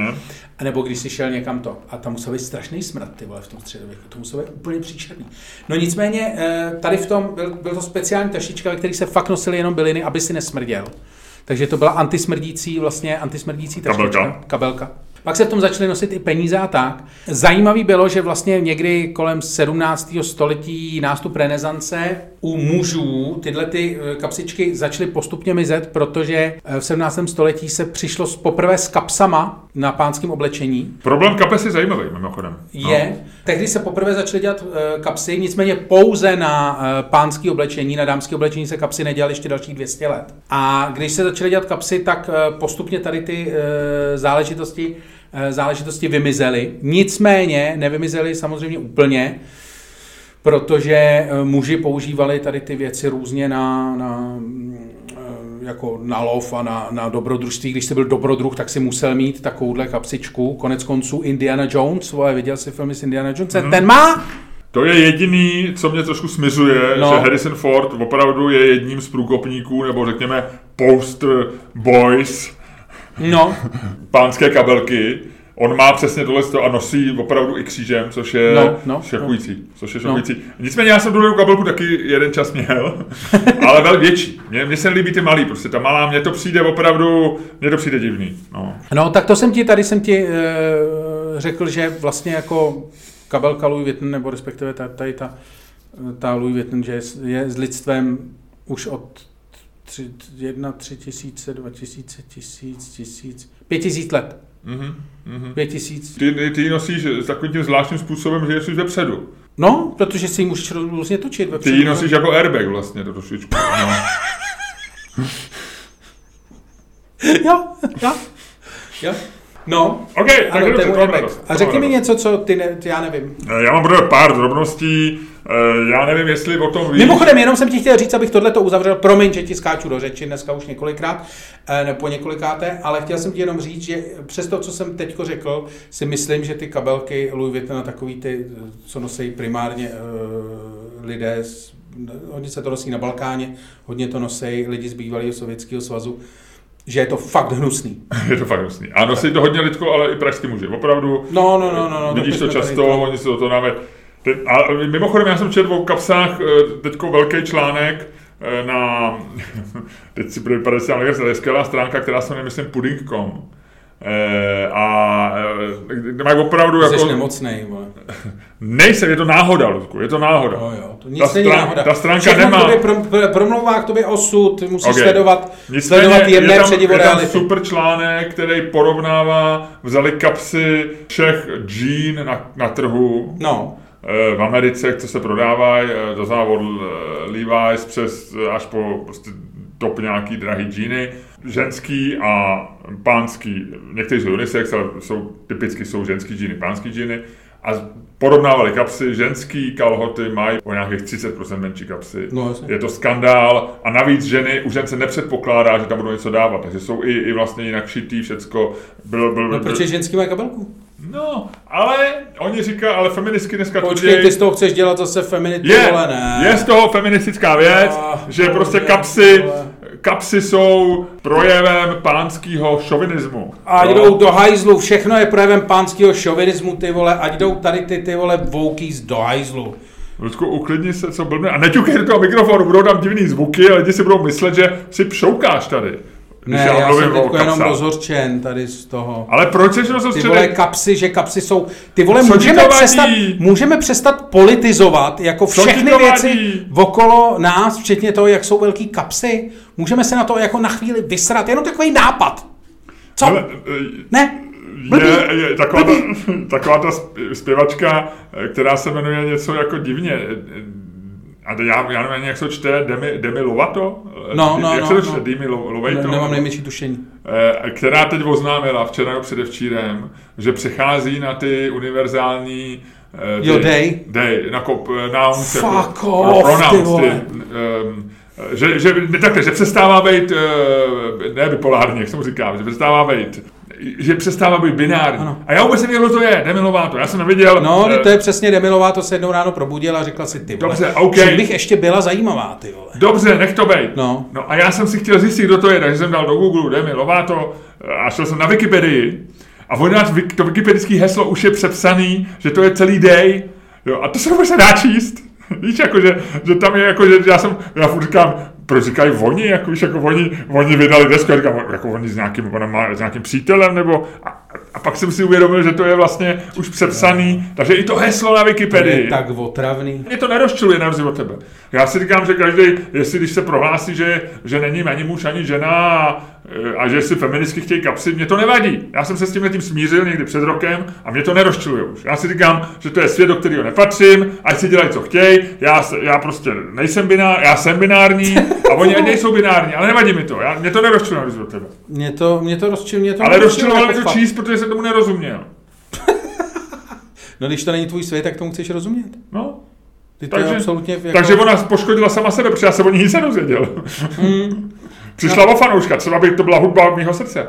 A nebo když si šel někam to. A tam musel být strašný smrad, ty vole, v tom středověku. To muselo být úplně příšerný. No nicméně, eh, tady v tom byl, byl to speciální tašička, ve který se fakt nosily jenom byliny, aby si nesmrděl. Takže to byla antismrdící, vlastně antismrdící taštička. Kabelka. Kabelka. Pak se v tom začaly nosit i peníze a tak. Zajímavý bylo, že vlastně někdy kolem 17. století nástup renesance u mužů tyhle ty eh, kapsičky začaly postupně mizet, protože eh, v 17. století se přišlo poprvé s kapsama na pánském oblečení. Problém kapes je zajímavý, mimochodem. No. Je. Tehdy se poprvé začaly dělat eh, kapsy, nicméně pouze na pánské oblečení, na dámské oblečení se kapsy nedělaly ještě dalších 200 let. A když se začaly dělat kapsy, tak postupně tady ty záležitosti, záležitosti vymizely. Nicméně nevymizely samozřejmě úplně, protože eh, muži používali tady ty věci různě na, na eh, jako na lov a na, na dobrodružství. Když jsi byl dobrodruh, tak si musel mít takovouhle kapsičku. Konec konců Indiana Jones, vole, viděl jsi filmy s Indiana Jonesem? Mhm. Ten má? To je jediný, co mě trošku smizuje, no. že Harrison Ford opravdu je jedním z průkopníků, nebo řekněme poster boys No, *laughs* pánské kabelky. On má přesně tohle a nosí opravdu i křížem, což je No, no, šokující. Což je šokující. Nicméně já jsem tuhle kabelku taky jeden čas měl, *laughs* ale velmi větší. Mně, mně se líbí ty malý, prostě ta malá, mně to přijde opravdu, mně to přijde divný. No. no, tak to jsem ti, tady jsem ti e, řekl, že vlastně jako kabelka Louis Vuitton, nebo respektive ta, tady ta, ta Louis Vuitton, že je, je s lidstvem už od tři, jedna, tři tisíce, dva tisíce, tisíc, tisíc, pět tisíc let. Mhm, mhm. Pět tisíc. Ty, ty ji nosíš s takovým tím zvláštním způsobem, že jsi vepředu. No, protože si ji můžeš různě točit. Ty vepředu. ji nosíš jako airbag vlastně, to trošičku. No. *laughs* Jo, jo, jo. No, OK, tak ano, to je můj A řekni mi něco, co ty, ne, ty já nevím. Já mám pro pár drobností, já nevím, jestli o tom víš. Mimochodem, jenom jsem ti chtěl říct, abych tohle to uzavřel. Promiň, že ti skáču do řeči dneska už několikrát, eh, nebo po několikáté, ale chtěl jsem ti jenom říct, že přes to, co jsem teď řekl, si myslím, že ty kabelky Louis Vuitton, takový ty, co nosí primárně uh, lidé, z, hodně se to nosí na Balkáně, hodně to nosí lidi z bývalého sovětského svazu, že je to fakt hnusný. *laughs* Je to fakt hnusný. A nosí to hodně lidko, ale i pražský muži. Opravdu, No, no, no, no. no vidíš to jsme tady často, oni se do toho dávají. Teď- A mimochodem, já jsem četl o kapsách eh, teďko velký článek eh, na, *laughs* teď si bude vypadat, je skvělá stránka, která se jmenuje, myslím, pudding.com. Eh, a kde mají opravdu Jsi jako... nemocnej, vole. *laughs* Nejsem, je to náhoda, Ludku, je to náhoda. Jo, jo, to nic Ta není strán- náhoda. ta stránka Všechno nemá- tobě pro, pro, promlouvá k tobě osud, musíš Ok. sledovat, Nicméně sledovat jemné je tam, předivo je tam reality. super článek, který porovnává, vzali kapsy všech džín na, na trhu No, v Americe, co se prodávají, eh, to znamená od eh, Levi's přes eh, až po prostě top nějaký drahý džíny, ženský a pánský, někteří jsou unisex, ale jsou, typicky jsou ženský džíny, pánský džíny, a porovnávali kapsy, ženský kalhoty mají o nějakých 30% menší kapsy. No, jasně. je to skandál a navíc ženy, u žen se nepředpokládá, že tam budou něco dávat, takže jsou i, i vlastně jinak šitý, všecko. Byl, byl, no byl, proč je ženský mají kabelku? No, ale oni říkají, ale feministky dneska Počkej, tvrdí, ty z toho chceš dělat zase feminitu, je, vole, ne. je z toho feministická věc, Ah, že bože, prostě kapsy, vole. kapsy jsou projevem pánského šovinismu. Ať Jo? jdou do hajzlu, všechno je projevem pánského šovinismu, ty vole, ať jdou tady ty, ty vole, voukýz do hajzlu. Ludku, uklidni se, co blbne. A neťukej do toho mikrofonu, budou tam divný zvuky a lidi si budou myslet, že si pšoukáš tady. Ne, já mluvím jsem teď jenom rozhorčen tady z toho. Ale proč jsi Ty vole kapsy, že kapsy jsou... Ty vole, Co můžeme přestat, můžeme přestat politizovat jako všechny věci okolo nás, včetně toho, jak jsou velký kapsy. Můžeme se na to jako na chvíli vysrat, jenom takový nápad. Co? Eh, ne? Blbý. je, je taková, ta, taková ta zpěvačka, která se jmenuje něco jako divně. A to já, já nevím, ani, jak se to čte, Demi, Demi Lovato? Eh, No, no, jak no, se to čte, no. Demi Lo- Lovato? Ne, nemám nejmenší tušení. Eh, která teď oznámila včera nebo předevčírem, že přechází na ty univerzální eh, Jo, day. Day, na kop, nouns, Fuck jako, off, pronouns, ty ty, um, že, že, ne, takhle, že přestává být, ne bipolární, jak jsem mu říkal, že přestává být že přestává být binární. Ano. A já vůbec nevím, kdo to je, Demi Lovato. Já jsem neviděl. No, uh, to je přesně Demi Lovato se jednou ráno probudila a řekla si ty vole, Dobře, okay. že bych ještě byla zajímavá, ty vole. Dobře, nech to být. No. no. a já jsem si chtěl zjistit, kdo to je, takže jsem dal do Google Demi Lovato a šel jsem na Wikipedii. A on to wikipedické heslo už je přepsaný, že to je celý day. Jo, a to se vůbec nedá číst. *laughs* Víš, jako, že, že tam je, jako, že já jsem, já furt říkám, proč říkají oni, jako, víš, jako oni, oni vydali desku, říkám, jako oni s nějakým, ona má, s nějakým přítelem, nebo, a, a, pak jsem si uvědomil, že to je vlastně už přepsaný, takže i to heslo na Wikipedii. To je tak otravný. Mě to nerozčiluje na od tebe. Já si říkám, že každý, jestli když se prohlásí, že, že není ani muž, ani žena a, a že si feministky chtějí kapsit, mě to nevadí. Já jsem se s tím tím smířil někdy před rokem a mě to nerozčiluje už. Já si říkám, že to je svět, do kterého nepatřím, ať si dělají, co chtějí. Já, já prostě nejsem binár, já jsem binární a oni ať nejsou binární, ale nevadí mi to. Já, mě to nerozčiluje na od tebe. Mě to, mě to rozčiluje. Mě to ale rozčilovalo mě to číst, protože jsem tomu nerozuměl. *laughs* no když to není tvůj svět, tak tomu chceš rozumět. No, ty to takže, absolutně jako... takže ona poškodila sama sebe, protože já jsem o ní nic nedozvěděl. Hmm. *laughs* Přišla no. o fanouška, třeba by to byla hudba mého srdce.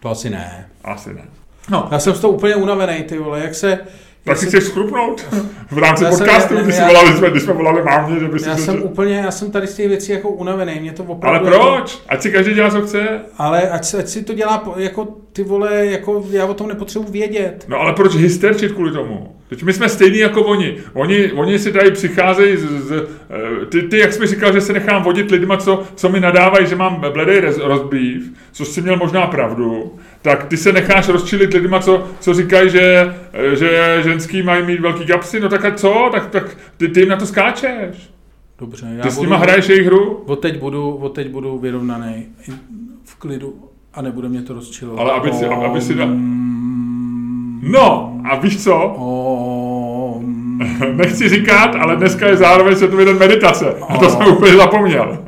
To asi ne. Asi ne. No. Já jsem z toho úplně unavený, ty vole, jak se... Tak si chceš schrupnout v rámci já podcastu, když, já, volali, jsme, když jsme volali mámě, že by si... Já jsem že... úplně, já jsem tady z těch věcí jako unavený, mě to opravdu... Ale proč? Jako... Ať si každý dělá, co chce. Ale ať, ať si to dělá, jako ty vole, jako já o tom nepotřebuji vědět. No ale proč hysterčit kvůli tomu? Teď my jsme stejní jako oni. Oni, oni si tady přicházejí z, z eh, ty, ty, jak jsi mi říkal, že se nechám vodit lidma, co, co mi nadávají, že mám bledej rozbív, což si měl možná pravdu, tak ty se necháš rozčilit lidma, co, co říkají, že, že ženský mají mít velký kapsy, no tak a co? Tak, tak ty, ty jim na to skáčeš. Dobře, já ty s nima hraješ jejich hru? Od teď budu, od teď budu vyrovnaný v klidu a nebude mě to rozčilovat. Ale aby si, aby si da... No, a víš co? Om... *laughs* Nechci říkat, ale dneska je zároveň světový den meditace. A to jsem úplně zapomněl.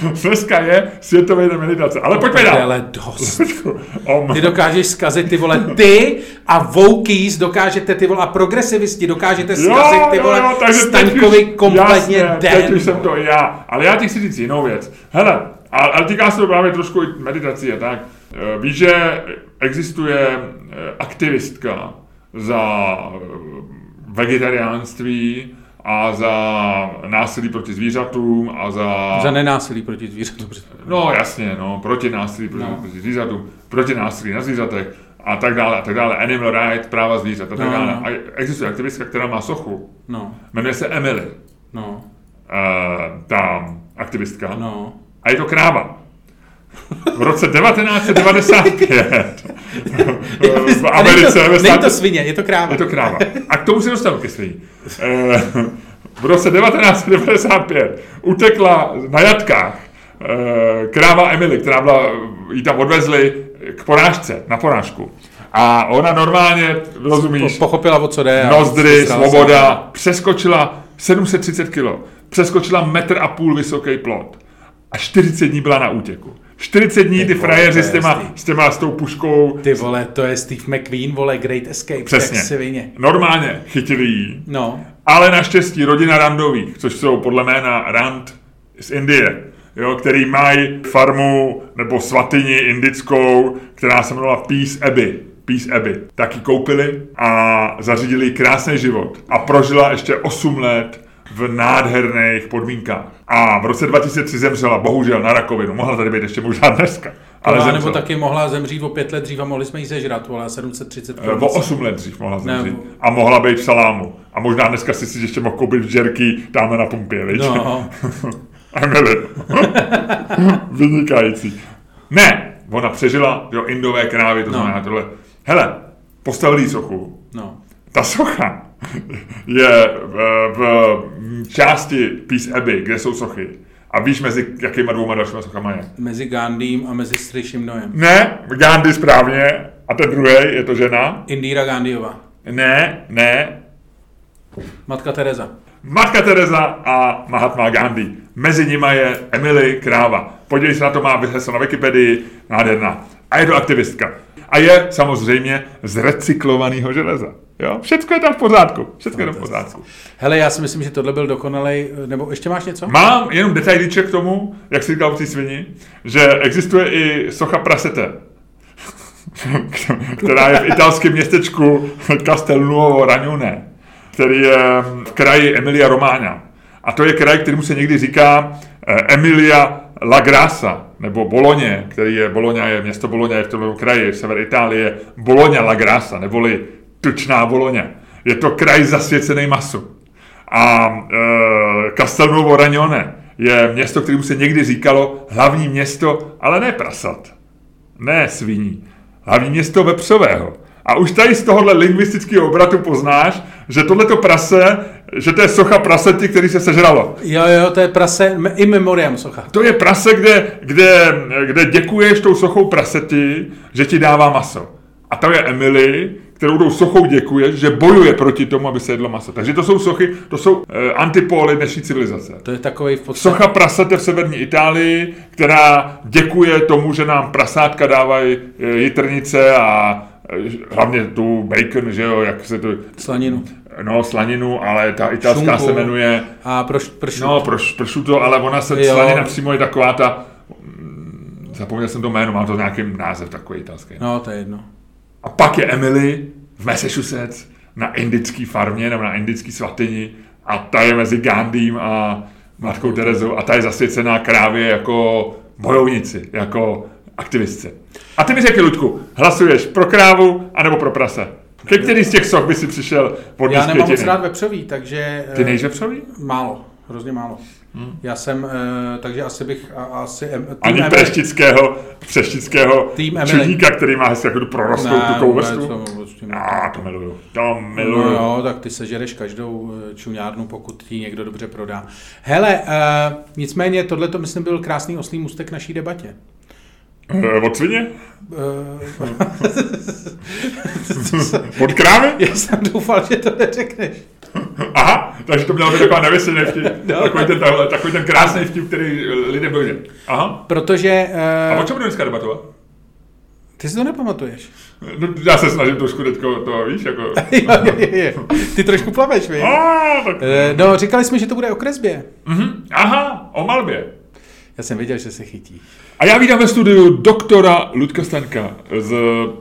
*laughs* Dneska je světový den meditace. Ale pojďme dál. Ale dost. *laughs* Ty dokážeš zkazit ty vole, ty a Voukies dokážete ty vole, a progresivisti dokážete zkazit ty vole, jo, jo, Staňkovi kompletně jasně, den. teď už jsem to já. Ale já ti chci říct jinou věc. Hele, ale týká se to právě trošku meditací a tak. Eh, víš, že existuje eh, aktivistka za eh, vegetariánství a za násilí proti zvířatům a za... Za nenásilí proti zvířatům. No jasně, no, proti násilí proti, no. proti zvířatům, proti násilí na zvířatech a tak dále a tak dále. Animal rights, práva zvířat a tak no, dále. No. A existuje aktivistka, která má sochu. No. Jmenuje se Emily. No. Uh, ta aktivistka. No. A je to kráva. V roce 1995 v Americe... Není to, není to svině, je to kráva. Je to kráva. A k tomu se dostanu ke svině. Eh, v roce 1995 utekla na jatkách eh, kráva Emily, která byla, jí tam odvezli k porážce, na porážku. A ona normálně, rozumíš, pochopila, o co jde. Nozdry, svoboda, přeskočila 730 kilo, přeskočila metr a půl vysoký plot a 40 dní byla na útěku. 40 dní ty, ty frajeři s těma, s těma, s tou puškou. Ty vole, to je Steve McQueen, vole, Great Escape. Přesně. Normálně chytili jí. No. Ale naštěstí rodina Randových, což jsou podle jména Rand z Indie, jo, který mají farmu nebo svatyni indickou, která se jmenovala Peace Abbey. Peace Abbey. Tak ji koupili a zařídili krásný život. A prožila ještě 8 let v nádherných podmínkách. A v roce 2003 zemřela, bohužel, na rakovinu. Mohla tady být ještě možná dneska. Ale nebo taky mohla zemřít o pět let dřív a mohli jsme jí sežrat, vole, 730 kg. O 8 let dřív mohla zemřít. Ne. A mohla být v salámu. A možná dneska si si ještě mohl koupit v jerky tamhle na pumpě, viď? No. *laughs* Emily. *laughs* Vynikající. Ne, ona přežila, jo, indové krávy, to no. znamená tohle. Hele, postavili sochu. No. Ta socha je v, v části Peace Abbey, kde jsou sochy. A víš, mezi jakýma dvouma dalšíma sochama je? Mezi Gandhim a mezi Sri Shimnojem. Ne, Gandhi správně. A ten druhý je to žena? Indira Gandhiova. Ne, ne. Matka Teresa. Matka Teresa a Mahatma Gandhi. Mezi nimi je Emily Kráva. Podívej se na to, má vyheslo na Wikipedii, nádherná. A je to aktivistka. A je samozřejmě z recyklovaného železa. Jo? Všecko je tam v pořádku. Všecko je tam v pořádku. Hele, já si myslím, že tohle byl dokonalý. Nebo ještě máš něco? Mám jenom detailíček k tomu, jak si říkal o té svini, že existuje i socha prasete, *laughs* která je v italském městečku Castelnuovo Ragnone, který je v kraji Emilia Romagna. A to je kraj, kterému se někdy říká eh, Emilia La Grassa, nebo Bologna, který je, Bologna je, město Bologna je v tom kraji, sever Itálie, Bologna La Grassa, neboli tučná Bologna. Je to kraj zasvěcený masu. A e, Castelnuovo Ragnone je město, kterému se někdy říkalo hlavní město, ale ne prasat, ne sviní, hlavní město vepřového. A už tady z tohohle lingvistického obratu poznáš, že tohleto prase, že to je socha praseti, který se sežralo. Jo, jo, to je prase, i memoriam socha. To je prase, kde, kde, kde děkuješ tou sochou praseti, že ti dává maso. A to je Emily, kterou tou sochou děkuješ, že bojuje proti tomu, aby se jedlo maso. Takže to jsou sochy, to jsou e, antipóly dnešní civilizace. To je takový v podstatě... Socha prasete v severní Itálii, která děkuje tomu, že nám prasátka dávají e, jitrnice a e, hlavně tu bacon, že jo, jak se to... Slaninu. No, slaninu, ale ta italská Šunku. se jmenuje... A proš, pršu. No, proš, pršuto, ale ona se, Jo. slanina přímo je taková ta... mm, Zapomněl jsem to jméno, mám to nějaký název takový italský. No, to je jedno. A pak je Emily v Massachusetts na indické farmě nebo na indické svatyni a ta je mezi Gandhím a Matkou Terezou a ta je zasvěcená krávě jako bojovnici, jako aktivistce. A ty mi řekni, Luďku, hlasuješ pro krávu anebo pro prase? Ke který z těch soch by si přišel pod Já nemám moc rád vepřový, takže... Ty eh, nejsi vepřový? Málo, hrozně málo. Hmm. Já jsem, eh, takže asi bych a, asi... em- Ani Emily. preštického, preštického Tým Emily. čudníka, který má hezky jako tu prorostlou tu vůbec, kouvestu. to prostě ne. A to miluju. To No miluju. jo, tak ty sežereš každou eh, čuňárnu, pokud ti někdo dobře prodá. Hele, uh, nicméně tohle to myslím byl krásný oslý můstek k naší debatě. Eh, Od svině? *laughs* Uh, Od krávy? *laughs* já jsem doufal, že to neřekneš. *laughs* Aha, takže to mělo být taková nevěsilný vtip. *laughs* No. Takový ten, takový, ten krásný vtip, který lidem dojde. Aha. Protože... A Uh, o čem budeme dneska debatovat? ty si to nepamatuješ. No, já se snažím trošku teďko to, víš, jako... *laughs* jo, jo, jo. Ty trošku plaveš, víš? A, tak... Eh, No, říkali jsme, že to bude o kresbě. Mhm. Aha, o malbě. Já jsem věděl, že se chytí. A já vítám ve studiu doktora Ludka Staňka z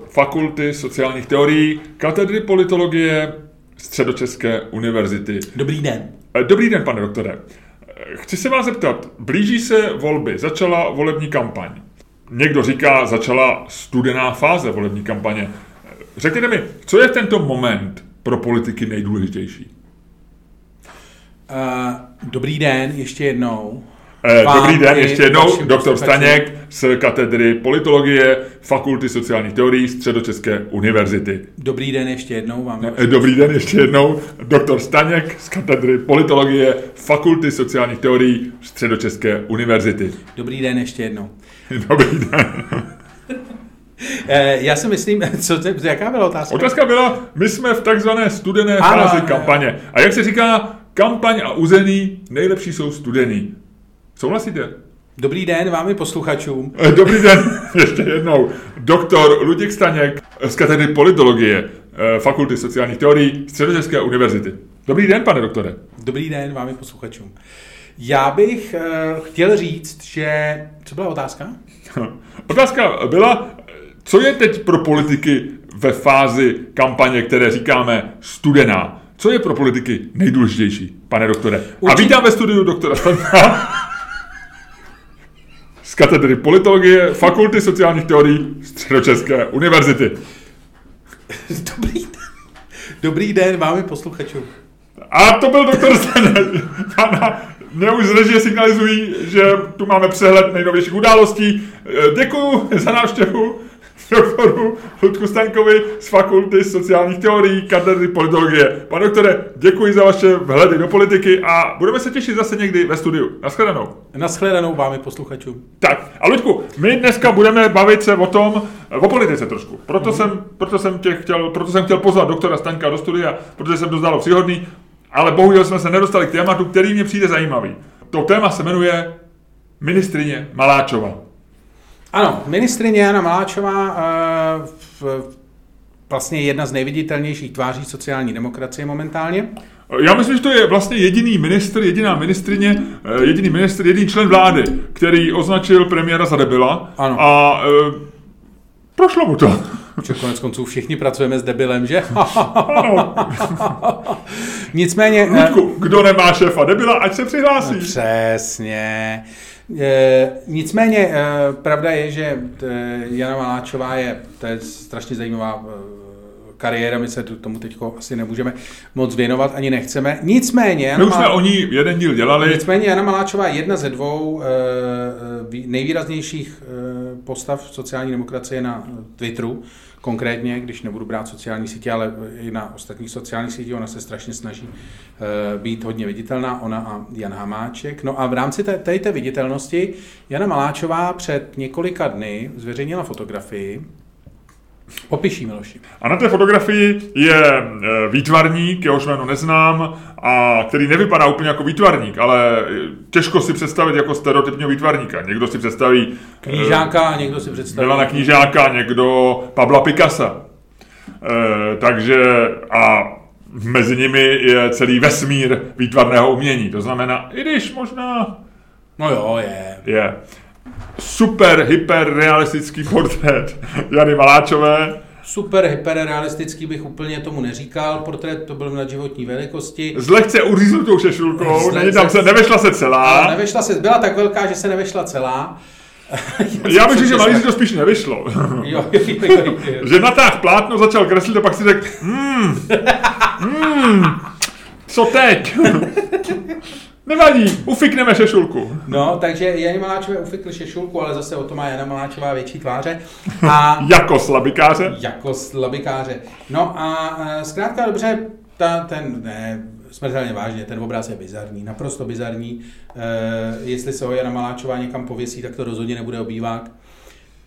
Fakulty sociálních teorií, katedry politologie Středočeské univerzity. Dobrý den. Eh, Dobrý den, pane doktore. Eh, Chci se vás zeptat, blíží se volby, začala volební kampaň. Někdo říká, začala studená fáze volební kampaně. Eh, Řekněte mi, co je v tento moment pro politiky nejdůležitější? Uh, dobrý den, ještě jednou. Eh, Vám Dobrý den, ještě jednou, doktor. Staněk z katedry politologie Fakulty sociálních teorií Středočeské univerzity. Dobrý den, ještě jednou vám. Eh, Dobrý den, ještě jednou, doktor Staněk z katedry politologie Fakulty sociálních teorií Středočeské univerzity. Dobrý den, ještě jednou. *laughs* Dobrý den. *laughs* Eh, já si myslím, *laughs* co, to- jaká byla otázka? Otázka byla, my jsme v takzvané studené Ano, fázi kampaně. A jak se říká, kampaň a uzený, nejlepší jsou studený. Souhlasíte? Dobrý den vám i posluchačům. Eh, Dobrý den, *laughs* ještě jednou. Doktor Luděk Staněk z katedry politologie eh, Fakulty sociálních teorií Středočeské univerzity. Dobrý den, pane doktore. Dobrý den vám i posluchačům. Já bych uh, chtěl říct, že... Co byla otázka? *laughs* Otázka byla, co je teď pro politiky ve fázi kampaně, které říkáme studená? Co je pro politiky nejdůležitější, pane doktore? A Určitě- vítám ve studiu doktora *laughs* z katedry politologie Fakulty sociálních teorií Středočeské univerzity. Dobrý den. Dobrý den vám i posluchačům. A to byl doktor. Pana, mě už z režie signalizují, že tu máme přehled nejnovějších událostí. Děkuju za návštěvu doktoru Ludku Staňkovi z Fakulty sociálních teorií katedry politologie. Pane doktore, děkuji za vaše vhledy do politiky a budeme se těšit zase někdy ve studiu. Naschledanou. Naschledanou vám i posluchačům. Tak, a Luďku, my dneska budeme bavit se o tom, o politice trošku. Proto, jsem, proto, jsem, tě chtěl, proto jsem chtěl pozvat doktora Staňka do studia, protože jsem to zdálo příhodný, ale bohužel jsme se nedostali k tématu, který mě přijde zajímavý. To téma se jmenuje ministrině Maláčová. Ano, ministrině Jana Maláčová eh, v, vlastně jedna z nejviditelnějších tváří sociální demokracie momentálně. Já myslím, že to je vlastně jediný ministr, jediná ministrině, eh, jediný ministr, jediný člen vlády, který označil premiéra za debila. Ano. A e, prošlo mu to. Že konec konců všichni pracujeme s debilem, že? *laughs* Nicméně... eh, Ludku, kdo nemá šéfa debila, ať se přihlásí. No, přesně. E, nicméně e, pravda je, že e, Jana Maláčová je, to je strašně zajímavá kariéra, my se tomu teď asi nemůžeme moc věnovat, ani nechceme. Nicméně, My Jana, už jsme Malá... o ní jeden díl dělali. Nicméně Jana Maláčová je jedna ze dvou vý- nejvýraznějších postav sociální demokracie na Twitteru, konkrétně, když nebudu brát sociální sítě, ale i na ostatních sociálních sítích, ona se strašně snaží e, být hodně viditelná, ona a Jan Hamáček. No a v rámci té, té, té viditelnosti Jana Maláčová před několika dny zveřejnila fotografii, Opiší Miloši. A na té fotografii je e, výtvarník, jehož jméno neznám, a který nevypadá úplně jako výtvarník, ale e, těžko si představit jako stereotypního výtvarníka. Někdo si představí e, Knížáka a někdo si představí. Milana Knížáka, někdo Pabla Picasa. E, takže a mezi nimi je celý vesmír výtvarného umění. To znamená, i když možná No jo, je. je super, hyper realistický portrét *laughs* Jany Maláčové, Super hyperrealistický bych úplně tomu neříkal. Portrét to byl na životní velikosti. s lehce uříznutou šešulkou, není tam se, nevešla se celá. Ale nevešla se, byla tak velká, že se nevešla celá. *laughs* Já bych *laughs* řekl, že malíři to spíš nevyšlo. Jo, jo, jo, jo, jo. že natáh plátno, začal kreslit a pak si řekl, hmm, hmm, co teď? Nevadí, ufikneme šešulku. No, takže Janě Maláčové ufikl šešulku, ale zase o to má Jana Maláčová větší tváře. A *laughs* Jako slabikáře. jako slabikáře. No a zkrátka dobře, ta, ten, ne, smrtelně vážně, ten obraz je bizarní, naprosto bizarní. E, jestli se ho Jana Maláčová někam pověsí, tak to rozhodně nebude obývák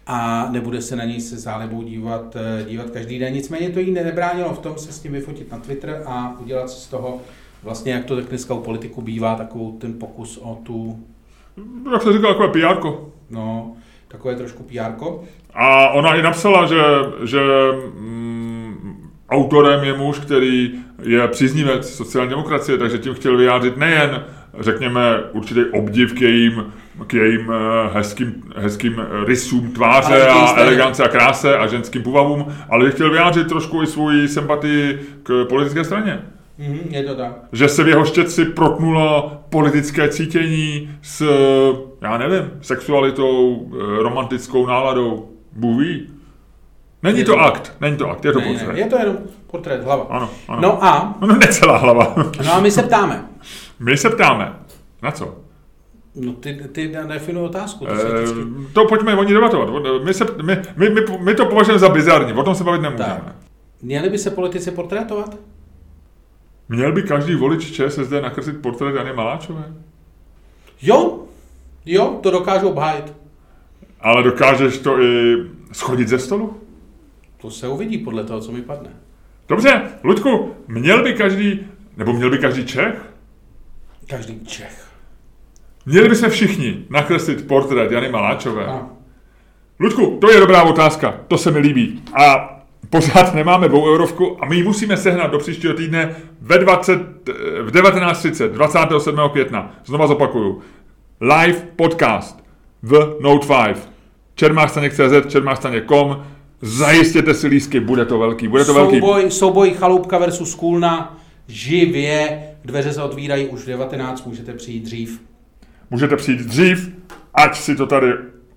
a nebude se na něj se zálibou dívat, e, dívat každý den. Nicméně to jí nebránilo v tom se s tím vyfotit na Twitter a udělat si z toho vlastně, jak to tak dneska u politiku bývá, takovou ten pokus o tu, Jak se říká, takové pijárko. no, takové trošku pr A ona i napsala, že, že mm, autorem je muž, který je příznivec sociální demokracie, takže tím chtěl vyjádřit nejen, řekněme, určitý obdiv k jejím, k jejím eh, hezkým, hezkým rysům Ale tváře a elegance a kráse a ženským půvabům, ale chtěl vyjádřit trošku i svůj sympatii k politické straně. Mhm, je to tak. Že se v jeho štětci protnulo politické cítění s, já nevím, sexualitou, eh, romantickou náladou. Bůh ví. Není Je to to- akt, není to akt, je to Ne, ne, portrét. je to jenom portrét, hlava. Ano, ano. No a, No necelá hlava. no a my se ptáme. My se ptáme. Na co? No ty, ty definuj otázku. To vždycky... E, to pojďme o ní debatovat. My, se, my, my, my, my to považujeme za bizarní, o tom se bavit nemůžeme. Tak. Měli by se politici portrétovat? Měl by každý volič ČSSD nakreslit portrét Jany Maláčové? Jo, jo, to dokážu obhájit. Ale dokážeš to i schodit ze stolu? To se uvidí podle toho, co mi padne. Dobře, Ludku, měl by každý, nebo měl by každý Čech? Každý Čech. Měli by se všichni nakreslit portrét Jany Maláčové. Ano. Ludku, to je dobrá otázka, to se mi líbí. A pořád nemáme dvou eurovku a my ji musíme sehnat do příštího týdne ve 20, v 19.30, 27. května. Znova zopakuju. Live podcast v Note 5. Čermáchstaněk.cz, čermáchstaněk.com. Zajistěte si lístky, bude to velký, bude to velký. Souboj, souboj Chaloupka versus Kůlna živě. Dveře se otvírají už v 19, můžete přijít dřív. Můžete přijít dřív, ať si to tady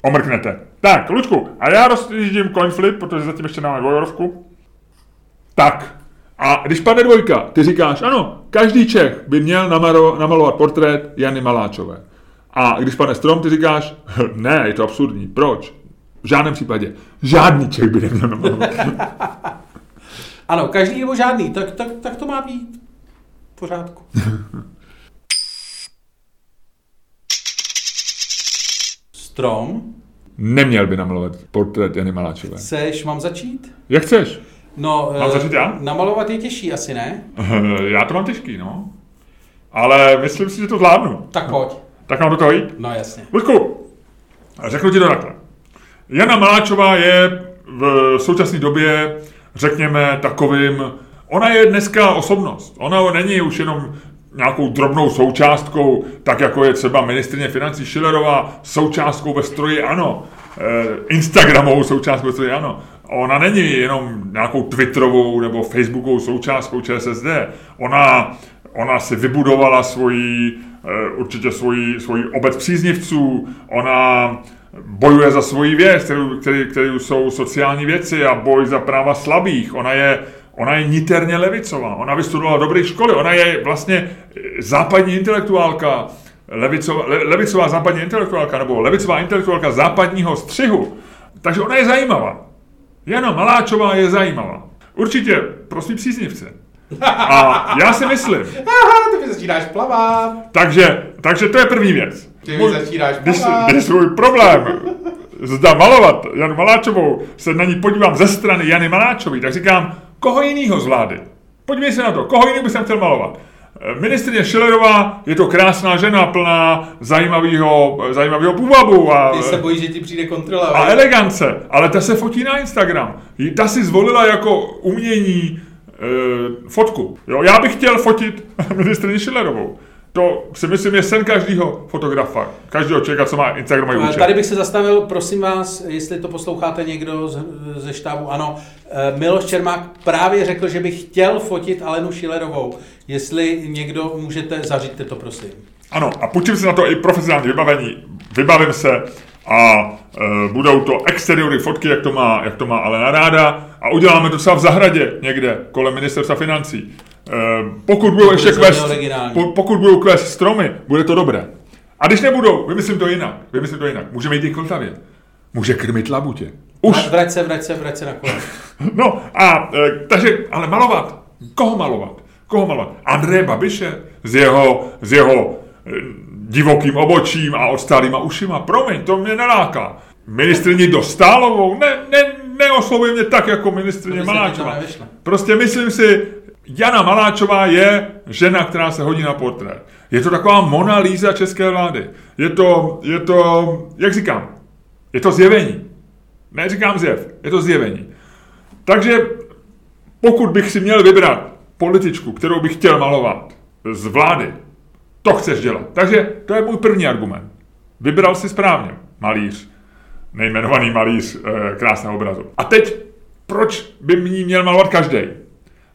omrknete. Tak, Ludku, a já rozjíždím coin flip, protože zatím ještě máme dvojrovku. Tak, a když padne dvojka, ty říkáš, ano, každý Čech by měl namaro, namalovat portrét Jany Maláčové. A když padne strom, ty říkáš, ne, je to absurdní. Proč? V žádném případě. Žádný Čech by neměl namalovat. *laughs* Ano, každý nebo žádný, tak, tak, tak to má být. V pořádku. *laughs* Strom. Neměl by namalovat portrét Jany Maláčové. Chceš, mám začít? Jak chceš? No, Mám eh, začít já? namalovat je těžší asi, ne? *laughs* Já to mám těžký, no. Ale myslím si, že to zvládnu. Tak pojď. Tak mám do toho jít? No jasně. Ludku, řeknu ti to takhle. Jana Maláčová je v současné době řekněme, takovým... Ona je dneska osobnost. Ona není už jenom nějakou drobnou součástkou, tak jako je třeba ministrině financí Schillerová, součástkou ve stroji ANO, eh, Instagramovou součástkou ve stroji ANO. Ona není jenom nějakou Twitterovou nebo Facebookovou součástkou ČSSD. Ona, ona si vybudovala svoji, eh, určitě svoji, svoji obec příznivců, ona bojuje za svoji věc, kterou, který, který jsou sociální věci a boj za práva slabých. Ona je, ona je niterně levicová, ona vystudovala dobré školy, ona je vlastně západní intelektuálka, levicová, le, levicová západní intelektuálka, nebo levicová intelektuálka západního střihu. Takže ona je zajímavá. Jana Maláčová je zajímavá. Určitě pro svý příznivce. A já si myslím. Aha, ty mi začínáš plavat. Takže, takže to je první věc. Ty mi začínáš Když, plavat. když svůj problém zda malovat Janu Maláčovou, se na ní podívám ze strany Jany Maláčové, tak říkám, koho jinýho z vlády? Podívej se na to, koho jiného bych jsem chtěl malovat? Eh, Ministrině Schillerová je to krásná žena, plná zajímavého, zajímavého půvabu a, Ty se bojíš, že ti přijde kontrola. a elegance, ale ta se fotí na Instagram. Ta si zvolila jako umění e, fotku. Jo, já bych chtěl fotit *laughs* ministrině Schillerovou. To si myslím je sen každého fotografa, každého člověka, co má Instagramový Eh, účet. Tady bych se zastavil, prosím vás, jestli to posloucháte někdo z, ze štábu, ano. Eh, Miloš Čermák právě řekl, že by chtěl fotit Alenu Šilerovou. Jestli někdo můžete, zařiďte to, prosím. Ano, a půjčím si na to i profesionální vybavení. Vybavím se a e, budou to exteriory fotky, jak to má, jak to má Alena ráda a uděláme to třeba v zahradě někde kolem ministerstva financí. E, pokud budou ještě kvést, pokud budou kvést stromy, bude to dobré. A když nebudou, vymyslím to jinak. Vymyslím to jinak. Můžeme jít i k Vltavě. Může krmit labutě. Už. Už. Vrať se, vrať se, vrať se na kole. *laughs* No a e, takže, ale malovat. Koho malovat? Koho malovat? Andreje Babiše s jeho, s jeho e, divokým obočím a odstálýma ušima. Promiň, to mě neláká. Ministrině Dostálovou? Ne, ne, neoslovuje mě tak jako ministrině to Maláčová. Prostě myslím si, Jana Maláčová je žena, která se hodí na portrét. Je to taková Mona Lisa české vlády. Je to, je to, jak říkám, je to zjevení. Neříkám zjev, je to zjevení. Takže pokud bych si měl vybrat političku, kterou bych chtěl malovat z vlády, to chceš dělat. Takže to je můj první argument. Vybral si správně, malíř, nejmenovaný malíř e, krásného obrazu. A teď, proč by mě měl malovat každý?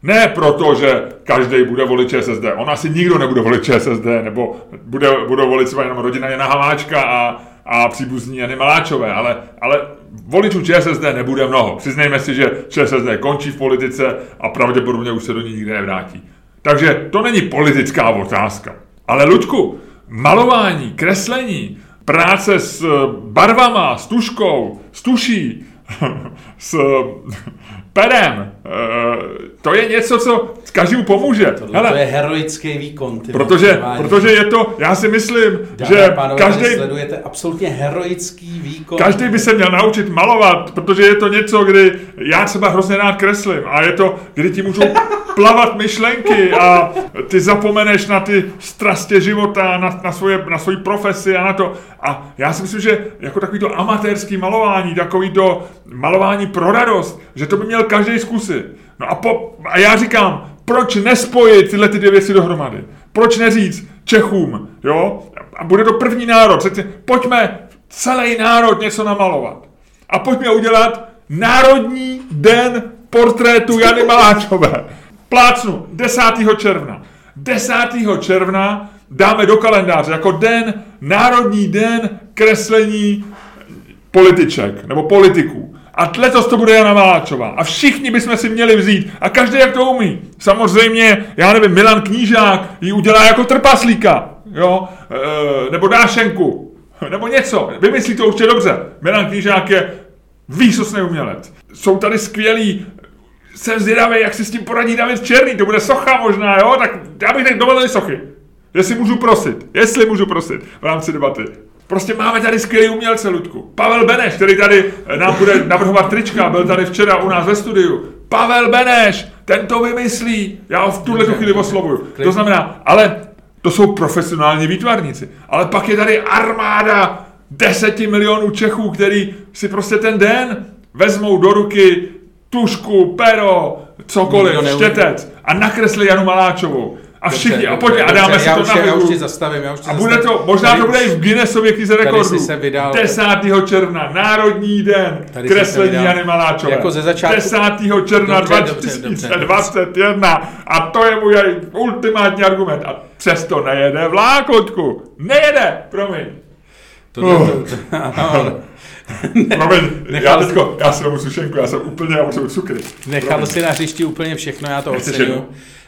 Ne proto, že každý bude volit ČSSD. On asi nikdo nebude volit ČSSD, nebo bude, budou volit třeba jenom rodina Jana Hamáčka a, a příbuzní Jany Maláčové, ale, ale voličů ČSSD nebude mnoho. Přiznejme si, že ČSSD končí v politice a pravděpodobně už se do ní nikdy nevrátí. Takže to není politická otázka. Ale Luďku, malování, kreslení, práce s barvama, s tuškou, s tuší, *laughs* s perem, eh, to je něco, co každému pomůže. Tohle to je heroický výkon. Ty protože, protože je to, já si myslím, Dámy že každý, sledujete absolutně heroický výkon. každý by se měl naučit malovat, protože je to něco, kdy já třeba hrozně rád kreslím a je to, kdy ti můžou *laughs* plavat myšlenky a ty zapomeneš na ty strastě života, na, na, svoje, na svoji profesi a na to. A já si myslím, že jako takový to amatérský malování, takový to malování pro radost, že to by měl každý zkusit. No a, po, a já říkám, proč nespojit tyhle ty dvě věci dohromady? Proč neříct Čechům, jo? A bude to první národ. Řekně, pojďme celý národ něco namalovat. A pojďme udělat Národní den portrétu Jany Maláčové. Plácnu 10. června. 10. června dáme do kalendáře jako den, Národní den kreslení političek nebo politiků. A letos to bude Jana Maláčová. A všichni bychom si měli vzít. A každý jak to umí. Samozřejmě, já nevím, Milan Knížák ji udělá jako trpaslíka. Jo? E, nebo Dášenku. Nebo něco. Vymyslí to určitě dobře. Milan Knížák je výsostný umělec. Jsou tady skvělí jsem zvědavý, jak si s tím poradí David Černý, to bude socha možná, jo? Tak já bych tak dovolil sochy. Jestli můžu prosit, jestli můžu prosit v rámci debaty. Prostě máme tady skvělý umělce, Ludku. Pavel Beneš, který tady nám bude navrhovat trička, byl tady včera u nás ve studiu. Pavel Beneš, ten to vymyslí. Já ho v tuhle tu chvíli oslovuju. To znamená, ale to jsou profesionální výtvarníci. Ale pak je tady armáda deseti milionů Čechů, který si prostě ten den vezmou do ruky tušku, pero, cokoliv, štětec a nakresli Janu Maláčovou. A všichni, a pojďme, a dáme si já to už, na Já už tě zastavím, já už tě A bude zastavím. to, možná Tady to bude i v Guinnessově knize rekordů. se vydal- 10. června, Národní den, Tady kreslení Jany Maláčové. jako ze začátku- 10. června Dobře, dobře, dobře, 2021. A to je můj ultimátní argument. A přesto nejede vlák, Ludku. Nejede, promiň. To, to, to, to, ano, Promiň, já Nechal- teďko, já si vemu sušenku, já jsem úplně, já potřebuji cukry. Nechal Promiň. si na hřišti úplně všechno, já to jednu?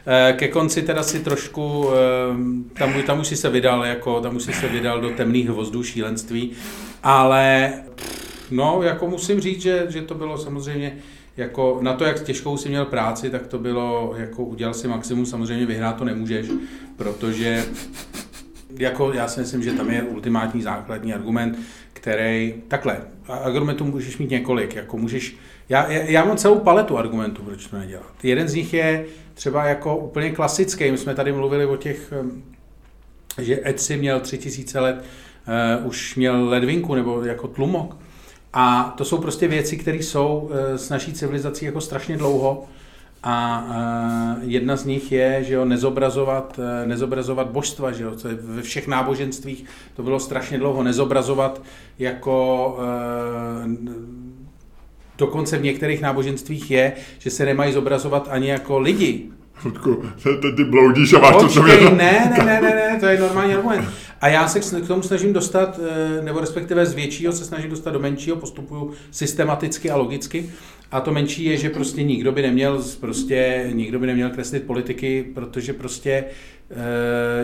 Eh, Ke konci teda si trošku, eh, tam, tam už si se vydal, jako, tam už si se vydal do temných hvozdů šílenství, ale no, jako musím říct, že, že to bylo samozřejmě jako na to, jak těžkou si měl práci, tak to bylo, jako udělal si maximum, samozřejmě vyhrát to nemůžeš, protože jako já si myslím, že tam je ultimátní základní argument, který, takhle, argumentů můžeš mít několik, jako můžeš, já, já, mám celou paletu argumentů, proč to nedělat. Jeden z nich je třeba jako úplně klasický, my jsme tady mluvili o těch, že Etsy měl tři tisíce let, uh, už měl ledvinku nebo jako tlumok. A to jsou prostě věci, které jsou uh, s naší civilizací jako strašně dlouho. A uh, jedna z nich je, že jo, nezobrazovat, uh, nezobrazovat božstva, že jo, to je ve všech náboženstvích to bylo strašně dlouho, nezobrazovat jako uh, dokonce v některých náboženstvích je, že se nemají zobrazovat ani jako lidi, Ludku, ty, ty bloudíš a máš to, co Počkej, ne, ne, ne, ne, ne, to je normální argument. A já se k tomu snažím dostat, nebo respektive z většího se snažím dostat do menšího, postupuju systematicky a logicky. A to menší je, že prostě nikdo by neměl, prostě nikdo by neměl kreslit politiky, protože prostě eh,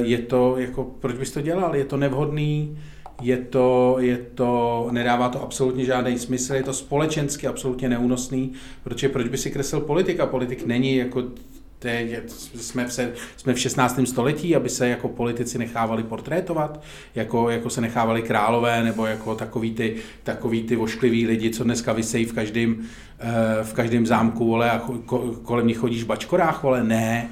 je to, jako, proč bys to dělal? Je to nevhodný, je to, je to, nedává to absolutně žádný smysl, je to společensky absolutně neúnosný, protože proč by si kreslil politika? Politik není jako je, jsme, v se, jsme v 16. století, aby se jako politici nechávali portrétovat, jako, jako se nechávali králové, nebo jako takový ty, takový ty oškliví lidi, co dneska vysejí v každém, eh, v každém zámku, vole, a ko- ko- kolem nich chodíš bačkorách, vole, ne.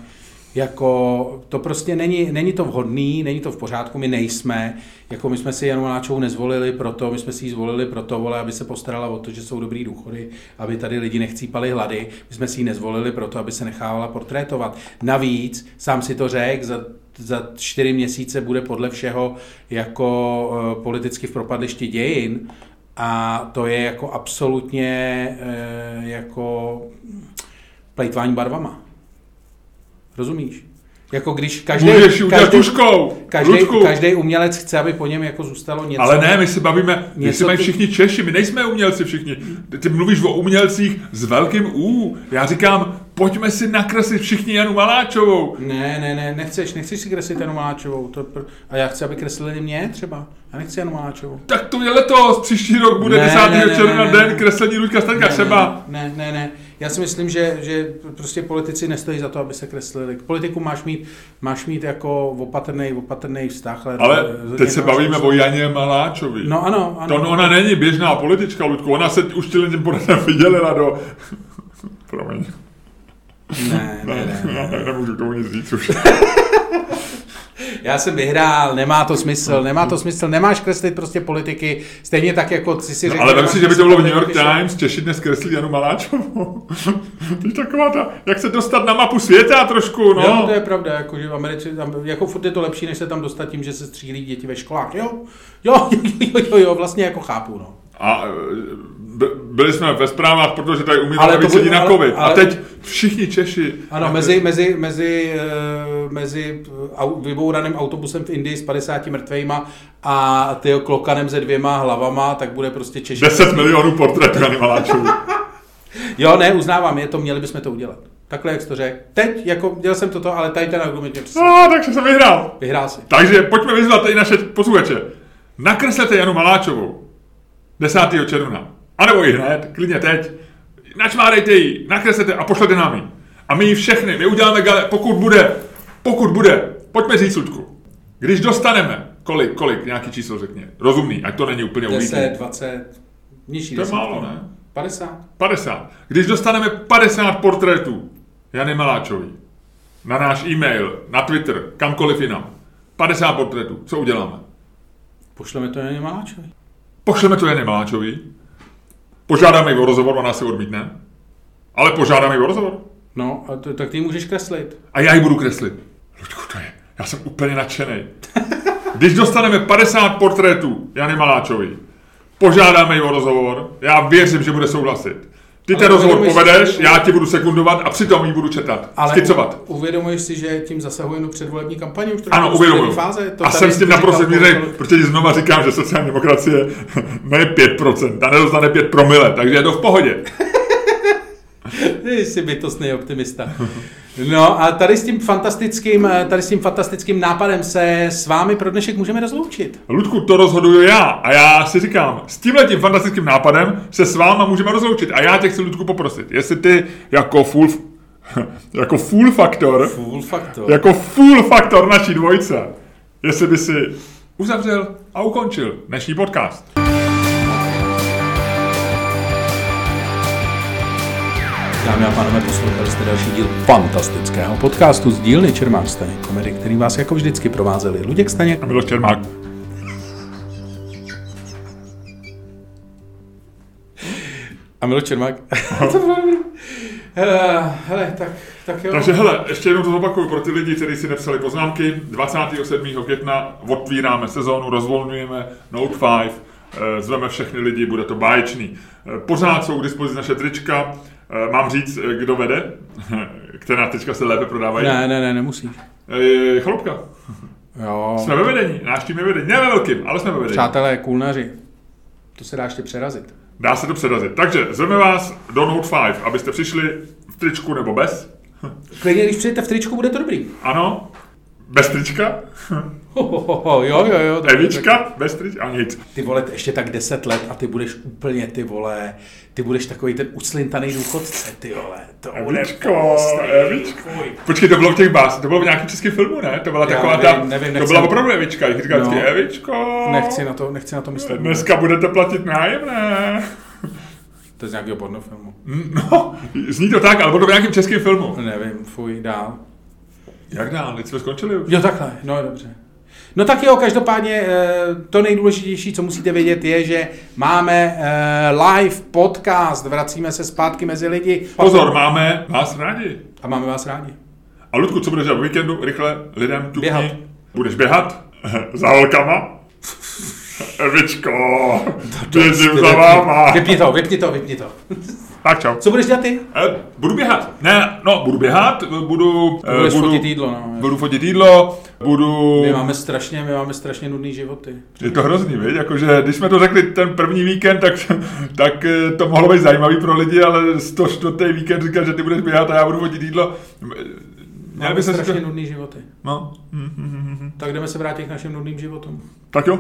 Jako, to prostě není, není to vhodný, není to v pořádku, my nejsme, jako my jsme si Janu Maláčovou nezvolili proto, my jsme si ji zvolili proto, vole, aby se postarala o to, že jsou dobrý důchody, aby tady lidi nechcípali hlady, my jsme si ji nezvolili proto, aby se nechávala portrétovat. Navíc, sám si to řekl, za za čtyři měsíce bude podle všeho jako uh, politicky v propadlišti dějin a to je jako absolutně uh, jako plejtvání barvama. Rozumíš? Jako když každý, Můžeš každý, tuškou, každý, Ludku. každý umělec chce, aby po něm jako zůstalo něco. Ale ne, my se bavíme, my si mají ty- všichni Češi, my nejsme umělci všichni. Ty- mluvíš o umělcích s velkým U. Já říkám, pojďme si nakreslit všichni Janu Maláčovou. Ne, ne, ne, nechceš, nechceš si kreslit Janu Maláčovou. To, pr- a já chci, aby kreslili mě třeba. Já nechci Janu Maláčovou. Tak to je letos, příští rok bude Ne, 10. ne, ne, června ne, ne. den kreslení Luďka Stanka třeba. Ne, ne, ne. Já si myslím, že, že prostě politici nestojí za to, aby se kreslili. K politiku máš mít, máš mít jako opatrný, opatrný vztah. Ale rozhodně teď se bavíme o Janě Maláčovi. No ano, ano. To no, ona není běžná politička, Ludku. Ona se už tím poradem vydělila do... *laughs* Promiň. Ne, ne, ne. ne, *laughs* ne, nemůžu k tomu nic říct už. *laughs* Já jsem vyhrál, nemá to smysl, nemá to smysl, nemáš kreslit prostě politiky, stejně tak jako si si No, řekl. ale vem si, že by to bylo v New York Times, Češi dnes kreslí Janu Maláčovou. *laughs* to je taková ta, jak se dostat na mapu světa trošku, no. Jo, to je pravda, jako, že v Americe, tam, jako furt je to lepší, než se tam dostat tím, že se střílí děti ve školách, jo? Jo, *laughs* jo, jo, jo, vlastně jako chápu, no. A e, byli jsme ve zprávách, protože tady to víc lidí na ale- covid. A ale- teď všichni Češi. Ano, mezi, mezi, mezi, eh, mezi au- vybouraným autobusem v Indii s 50 mrtvejma a tyjo klokanem se dvěma hlavama, tak bude prostě Češi. 10 milionů portrétů Jany Maláčové. *laughs* Jo, ne, uznávám, je to, měli bychom to udělat. Takhle, jak jsi to řekl. Teď, jako, dělal jsem toto, ale tady ten argument mě přesně. No, takže jsem vyhrál. Vyhrál si. Takže pojďme vyzvat i naše posluchače. Nakreslete Janu Maláčovou 10. června. A nebo i hned, klidně teď. Načmárejte ji, nakreslete a pošlete nám ji. A my ji všechny, my uděláme gale, pokud bude, pokud bude, pojďme říct, Ludku, když dostaneme, kolik, kolik, nějaký číslo řekně, rozumný, ať to není úplně 10, ulítný. 20, nižší To je málo, ne? 50. 50. Když dostaneme 50 portrétů Jany Maláčový na náš e-mail, na Twitter, kamkoliv jinam, 50 portrétů, co uděláme? Pošleme to Janě Maláčovi. Pošleme to Janě Maláčovi, požádáme ji o rozhovor, ona se odmítne Ale požádám ji o rozhovor. No, a to, tak ty můžeš kreslit. A já ji budu kreslit. Luďku, to je, já jsem úplně nadšený. Když dostaneme 50 portrétů Jany Maláčový, požádáme ji o rozhovor, já věřím, že bude souhlasit. Ty ten rozhovor povedeš, si- já ti budu sekundovat a přitom ji budu četat, Ale skicovat. uvědomuješ si, že tím zasahuje do předvolební kampaně už Ano, do uvědomuji. fáze. To A jsem s tím naprosto smířený, protože ti znova říkám, že sociální demokracie *laughs* ne 5%, a nedostane 5 promile, takže je to v pohodě. *laughs* Ty jsi bytostný optimista. No a tady s tím fantastickým, tady s tím fantastickým nápadem se s vámi pro dnešek můžeme rozloučit. Ludku, to rozhoduju já. A já si říkám, s tímhle tím fantastickým nápadem se s váma můžeme rozloučit. A já tě chci, Ludku, poprosit, jestli ty jako full, *laughs* jako full faktor, Full factor. jako full faktor naší dvojce, jestli by si uzavřel a ukončil dnešní podcast. Dámy a pánové, poslouchali jste další díl fantastického podcastu z dílny Čermák Stany, komedy, který vás jako vždycky provázeli Luděk Staněk A Miloš Čermák. a Milo Čermák. *laughs* to bylo dobrý. Uh, hele, tak, tak jo. Takže hele, ještě jednou to zopakuju pro ty lidi, kteří si nepsali poznámky. 27. května otvíráme sezónu, rozvolňujeme Note 5, eh, zveme všechny lidi, bude to báječný. Eh, Pořád jsou k dispozici naše trička. Eh, Mám říct, eh, kdo vede? *laughs* Která trička se lépe prodávají? Ne, ne, ne, nemusíš. Eh, Chalupka. Jo. Jsme ve vedení, náš tým je ve vedení. Ne ve velkým, ale jsme ve vedení. Přátelé, kůlnaři, to se dá ještě přerazit. Dá se to předrazit. Takže zveme vás do Note 5, abyste přišli v tričku nebo bez. Klidně, když přijete v tričku, bude to dobrý. Ano, bez trička. Ho, ho, ho, jo, jo, jo. tak- Evička, bez trička a nic. Ty vole, ještě tak 10 let a ty budeš úplně, ty vole, ty budeš takový ten uclintaný důchodce, ty vole. To bude Evičko, prostě, Evičko. Počkej, to bylo v těch bás, to bylo v nějakém českém filmu, ne? To byla Já taková nevím, ta, nevím, to nechci- byla opravdu Evička, jak říká No. Evičko. Nechci na to, nechci na to myslet. Dneska budete platit nájemné. To je z nějakého pornofilmu. No, zní to tak, ale bylo to v nějakém českém filmu. Nevím, fuj, dál. Jak dál? Teď jsme skončili už. Jo, takhle, no dobře. No tak jo, každopádně eh, to nejdůležitější, co musíte vědět, je, že máme eh, live podcast, vracíme se zpátky mezi lidi. Pozor, máme vás rádi. A máme vás rádi. A Ludku, co budeš dělat o víkendu? Rychle lidem tupni. Běhat. Budeš běhat? *laughs* za holkama? Evičko, běžím za váma. Vypni to, vypni to, vypni to. Tak čau. Co budeš dělat ty? Eh, Budu běhat. Ne, no, budu běhat, budu... eh, Budeš budu, fotit jídlo, no. Budu fotit jídlo, budu... My máme strašně, my máme strašně nudný životy. Je to hrozný, viď? Jakože, když jsme to řekli ten první víkend, tak, tak eh, to mohlo být zajímavý pro lidi, ale 104. víkend říkal, že ty budeš běhat a já budu fotit jídlo. Měl Máme by se strašně říkat... nudný životy. No, hm, hm, hm, hm. Tak jdeme se vrátit k našim nudným životům. Tak jo.